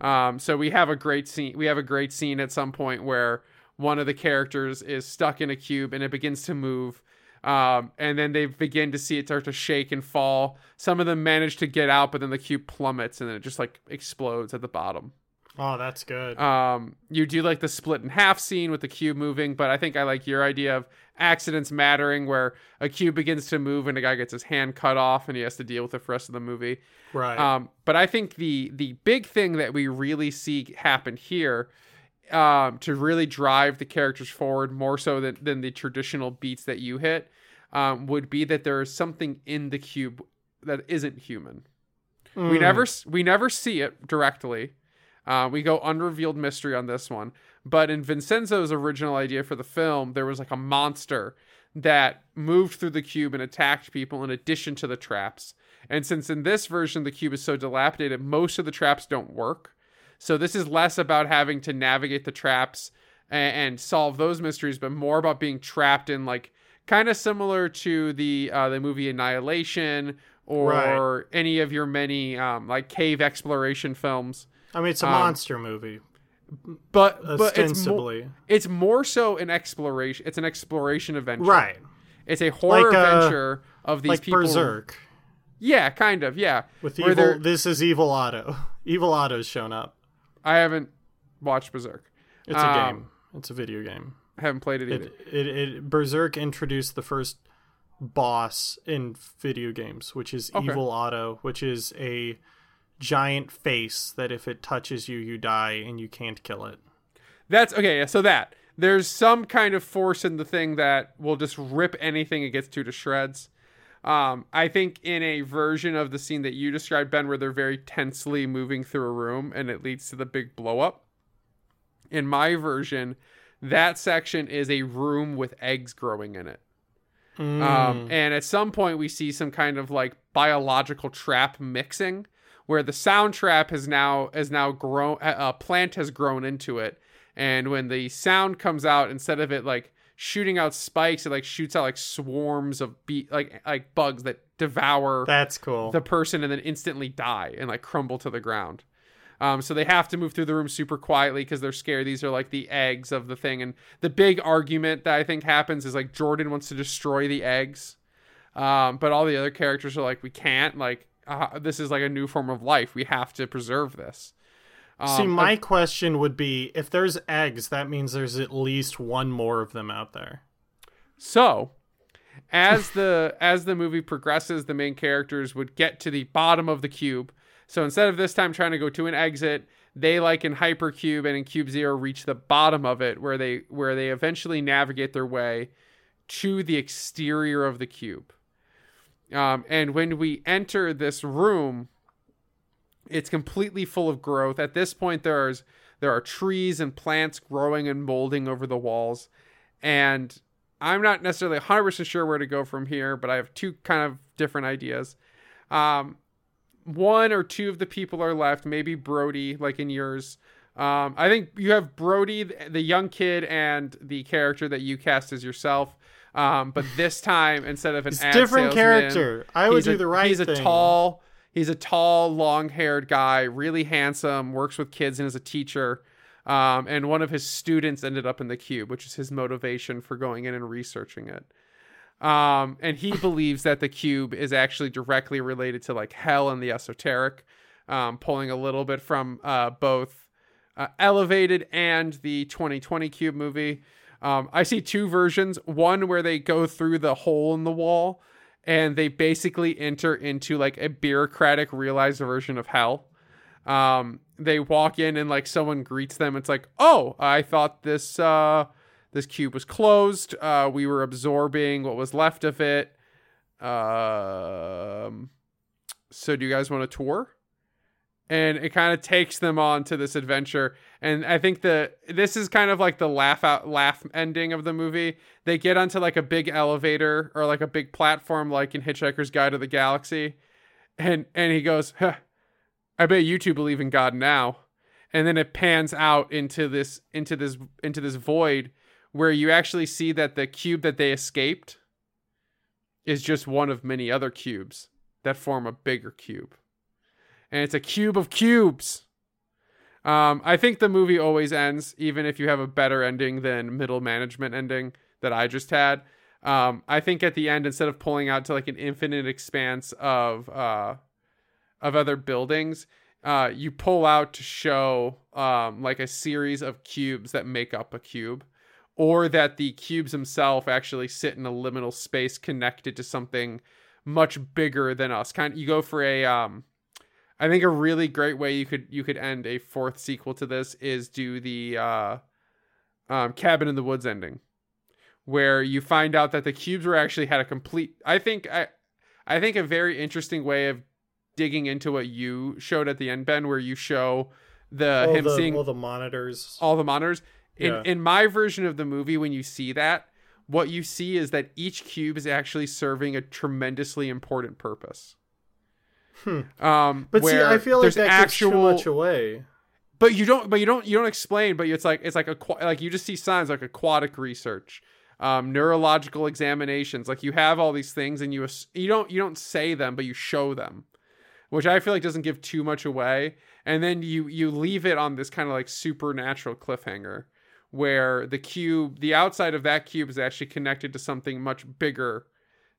Um, so we have a great scene. We have a great scene at some point where one of the characters is stuck in a cube, and it begins to move. Um, and then they begin to see it start to shake and fall. Some of them manage to get out, but then the cube plummets and then it just like explodes at the bottom. Oh, that's good. Um, you do like the split in half scene with the cube moving, but I think I like your idea of accidents mattering, where a cube begins to move and a guy gets his hand cut off and he has to deal with it for the rest of the movie. right. Um, but I think the the big thing that we really see happen here um, to really drive the characters forward more so than, than the traditional beats that you hit um, would be that there is something in the cube that isn't human. We Mm. never we never see it directly. Uh, we go unrevealed mystery on this one, but in Vincenzo's original idea for the film, there was like a monster that moved through the cube and attacked people in addition to the traps. And since in this version the cube is so dilapidated, most of the traps don't work. So this is less about having to navigate the traps and, and solve those mysteries, but more about being trapped in like kind of similar to the uh, the movie Annihilation or Right. any of your many um, like cave exploration films. I mean, it's a um, monster movie, But but it's more, it's more so an exploration. It's an exploration adventure. right. It's a horror Like, uh, adventure of these Like people. Berserk. Yeah, kind of. Yeah. With evil, this is Evil Otto. Evil Otto's shown up. I haven't watched Berserk. It's a Um, game. It's a video game. I haven't played it either. It, it, it Berserk introduced the first boss in video games, which is Okay. Evil Otto, which is a giant face that if it touches you, you die and you can't kill it. That's okay. So that there's some kind of force in the thing that will just rip anything it gets to to shreds. Um, I think in a version of the scene that you described, Ben, where they're very tensely moving through a room and it leads to the big blow up. In my version, that section is a room with eggs growing in it. Mm. Um, and at some point, we see some kind of like biological trap mixing, where the sound trap has now has now grown. A a plant has grown into it, and when the sound comes out, instead of it like shooting out spikes, it like shoots out like swarms of be like like bugs that devour That's cool. the person and then instantly die and like crumble to the ground. Um, so they have to move through the room super quietly because they're scared. These are like the eggs of the thing. And the big argument that I think happens is like Jordan wants to destroy the eggs. Um, but all the other characters are like, we can't. Like, uh, this is like a new form of life. We have to preserve this. Um, See, my question would be if there's eggs, that means there's at least one more of them out there. So, as the as the movie progresses, the main characters would get to the bottom of the cube. So instead of this time trying to go to an exit, they like in Hypercube and in Cube Zero reach the bottom of it, where they where they eventually navigate their way to the exterior of the cube. Um, and when we enter this room, it's completely full of growth. At this point, there's there are trees and plants growing and molding over the walls, and I'm not necessarily 100% sure where to go from here, but I have two kind of different ideas. Um, one or two of the people are left, maybe Brody, like in yours. Um, I think you have Brody, the young kid, and the character that you cast as yourself. Um, but this time, instead of an different salesman, character. I would do a- the right He's a tall, he's a tall, long-haired guy, really handsome, works with kids and is a teacher. Um, and one of his students ended up in the cube, which is his motivation for going in and researching it. Um, and he believes that the cube is actually directly related to like hell and the esoteric, um, pulling a little bit from uh, both uh, Elevated and the 2020 Cube movie. Um, I see two versions one where they go through the hole in the wall and they basically enter into like a bureaucratic realized version of hell. Um, they walk in and like someone greets them. It's like, oh, I thought this uh, this cube was closed. Uh, we were absorbing what was left of it. Um, so do you guys want a tour? And it kind of takes them on to this adventure. And I think the this is kind of like the laugh out laugh ending of the movie. They get onto like a big elevator or like a big platform like in Hitchhiker's Guide to the Galaxy. And and he goes, huh, I bet you two believe in God now. And then it pans out into this into this into this void where you actually see that the cube that they escaped is just one of many other cubes that form a bigger cube. And it's a cube of cubes. Um, I think the movie always ends, even if you have a better ending than middle management ending that I just had. Um, I think at the end, instead of pulling out to like an infinite expanse of uh, of other buildings, uh, you pull out to show um, like a series of cubes that make up a cube, or that the cubes themselves actually sit in a liminal space connected to something much bigger than us. Kind of, you go for a um, I think a really great way you could you could end a fourth sequel to this is do the uh, um, cabin in the woods ending, where you find out that the cubes were actually had a complete. I think I, I think a very interesting way of digging into what you showed at the end, Ben, where you show the all him the, seeing all the monitors. all the monitors. In Yeah. in my version of the movie, when you see that, what you see is that each cube is actually serving a tremendously important purpose. Hmm. Um, But see, I feel like there's that actual, gives too much away. but you don't, but you don't, you don't explain. But it's like it's like a like you just see signs like aquatic research, um, neurological examinations. Like you have all these things, and you you don't you don't say them, but you show them, which I feel like doesn't give too much away. And then you you leave it on this kind of like supernatural cliffhanger, where the cube, the outside of that cube, is actually connected to something much bigger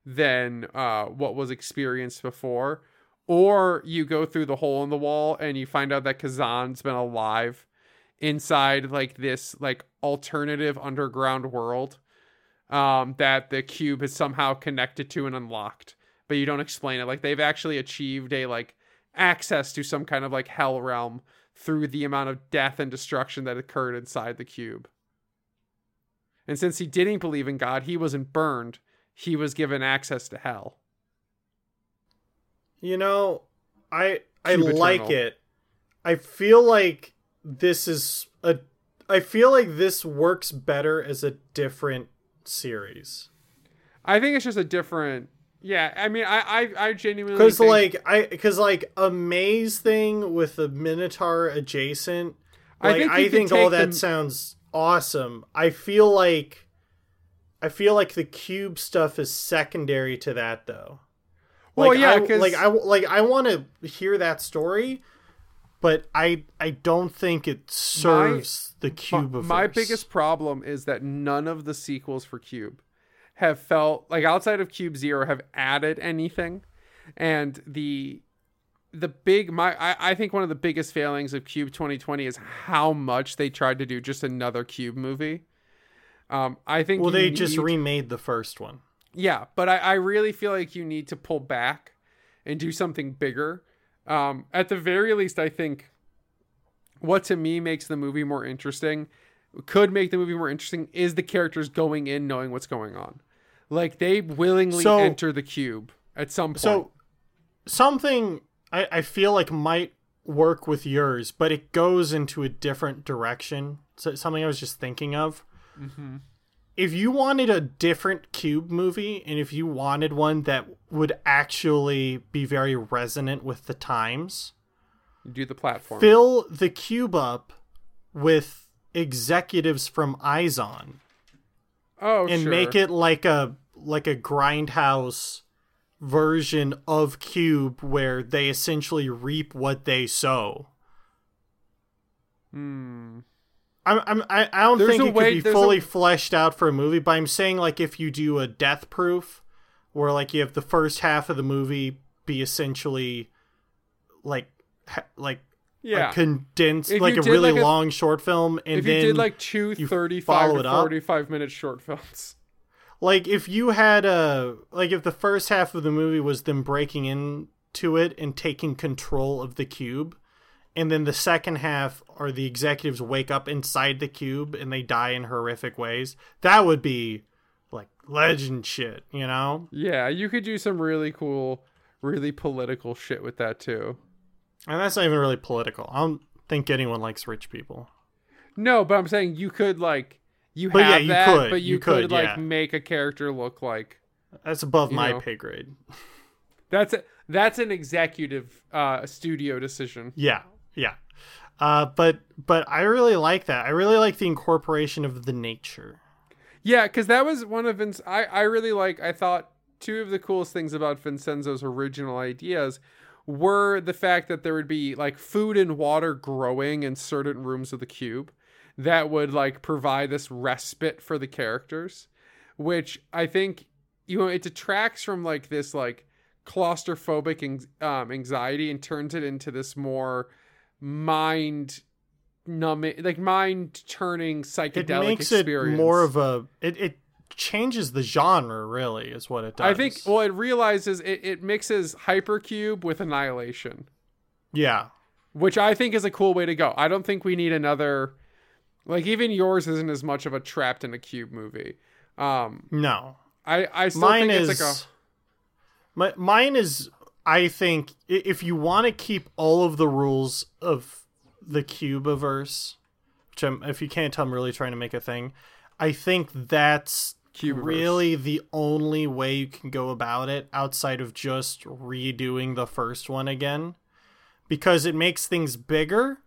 than uh, what was experienced before. Or you go through the hole in the wall and you find out that Kazan's been alive inside like this like alternative underground world um, that the cube is somehow connected to and unlocked. But you don't explain it. Like they've actually achieved a like access to some kind of like hell realm through the amount of death and destruction that occurred inside the cube. And since he didn't believe in God, he wasn't burned. He was given access to hell. You know, I I Cube like Eternal. it. I feel like this is a I feel like this works better as a different series. I think it's just a different. Yeah, I mean, I I, I genuinely Cuz think- like I cuz like a maze thing with a minotaur adjacent I think I think, all that them- sounds awesome. I feel like I feel like the cube stuff is secondary to that though. Well, Like, yeah, I, 'cause- like I like I want to hear that story, but I I don't think it serves the cube. Of my biggest problem is that none of the sequels for Cube have felt like outside of Cube Zero have added anything, and the the big my I, I think one of the biggest failings of Cube 2020 is how much they tried to do just another Cube movie. Um, I think well, they just remade the first one. Yeah, but I, I really feel like you need to pull back and do something bigger. Um, at the very least, I think what to me makes the movie more interesting, could make the movie more interesting, is the characters going in knowing what's going on. Like they willingly So- enter the cube at some point. So something I, I feel like might work with yours, but it goes into a different direction. So something I was just thinking of. Mhm. If you wanted a different cube movie, and if you wanted one that would actually be very resonant with the times, do the platform. fill the cube up with executives from Izon oh, and sure. make it like a like a grindhouse version of cube where they essentially reap what they sow Hmm. I'm, I'm i I don't There's think it way- could be there's a- fully fleshed out for a movie but i'm saying like if you do a death proof where like you have the first half of the movie be essentially like ha- like Yeah. a condensed If like a really like, a- long short film and if then you did like two you 35 to it up. 45 minute short films. like if you had a like if the first half of the movie was them breaking into it and taking control of the cube and then the second half are the executives wake up inside the cube and they die in horrific ways. That would be like legend shit, you know? Yeah, you could do some really cool, really political shit with that too. And that's not even really political. I don't think anyone likes rich people. No, but I'm saying you could like you But yeah, have you that, could. but you, You could, could, like yeah. make a character look like That's above my know. pay grade. that's a, that's an executive uh studio decision. Yeah, yeah. Uh, but but I really like that. I really like the incorporation of the nature. Yeah, because that was one of Vince. I I really like. I thought two of the coolest things about Vincenzo's original ideas were the fact that there would be like food and water growing in certain rooms of the cube that would like provide this respite for the characters, which I think you know it detracts from like this like claustrophobic um, anxiety and turns it into this more mind numbing like mind turning It psychedelic makes experience it more of a. It, it changes the genre. Really, is what it does. I think well it realizes it, it mixes hypercube with annihilation, yeah, which I think is a cool way to go. I don't think we need another like even yours isn't as much of a trapped in a cube movie. Um no. I I still Mine think is. it's like a my, mine is. I think if you want to keep all of the rules of the Cubiverse, which I'm, if you can't tell, I'm really trying to make a thing. I think that's Cubiverse. really the only way you can go about it outside of just redoing the first one again because it makes things bigger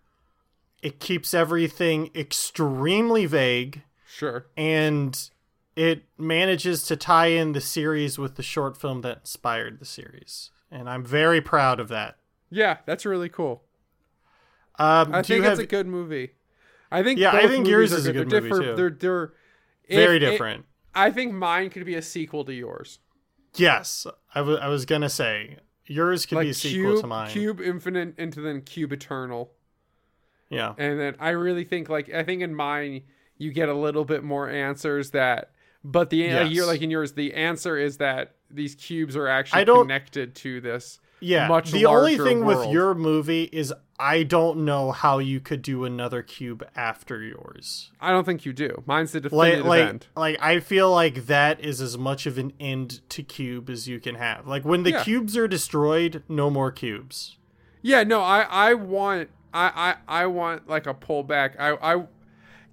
it keeps everything extremely vague sure. and it manages to tie in the series with the short film that inspired the series and i'm very proud of that Yeah, that's really cool. um, I think have it's a good movie. I think Yeah, I think yours is a good. good They're movie, different. too. They're they're very if it- different I think mine could be a sequel to yours. yes I wa- I was gonna say yours could like be a sequel Cube, to mine Cube Infinite into then Cube Eternal. yeah And then I really think like I think in mine you get a little bit more answers that but the like, you're like in yours the answer is that these cubes are actually connected to this. Yeah. much the only thing with your movie is I don't know how you could do another cube after yours. I don't think you do. Mine's the Like definitive like end. like I feel like that is as much of an end to cube as you can have. Like when the Yeah. cubes are destroyed, no more cubes. Yeah, no, I I want I I I want like a pullback. I I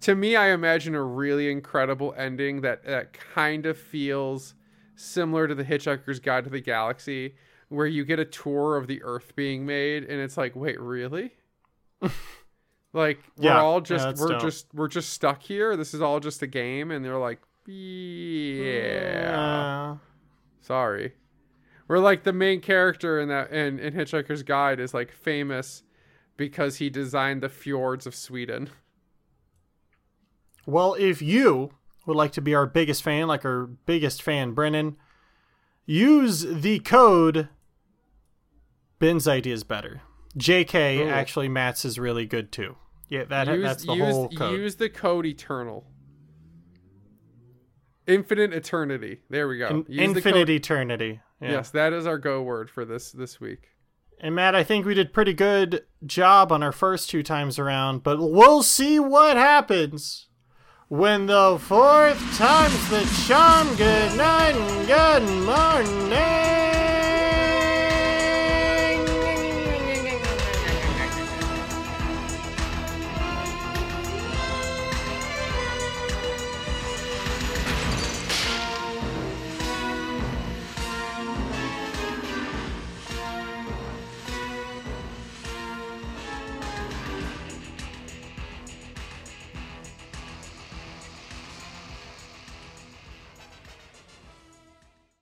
to me I imagine a really incredible ending that that kind of feels similar to the Hitchhiker's Guide to the Galaxy where you get a tour of the earth being made and it's like, "Wait, really?" like we're all just that's we're dope. just we're just stuck here. This is all just a game and they're like, "Yeah." Uh, Sorry. Where like the main character in that in, in Hitchhiker's Guide is like famous because he designed the fjords of Sweden. well, if you would like to be our biggest fan, like our biggest fan, Brennan, use the code Ben's idea is better. JK Ooh. actually Matt's is really good too. Yeah, that use, that's the use, whole code. use the code eternal. Infinite eternity. There we go. In- Use the infinite eternity. Yeah. Yes, that is our go word for this this week. And Matt, I think we did pretty good job on our first two times around, but we'll see what happens when the fourth time's the charm. Good night and good morning.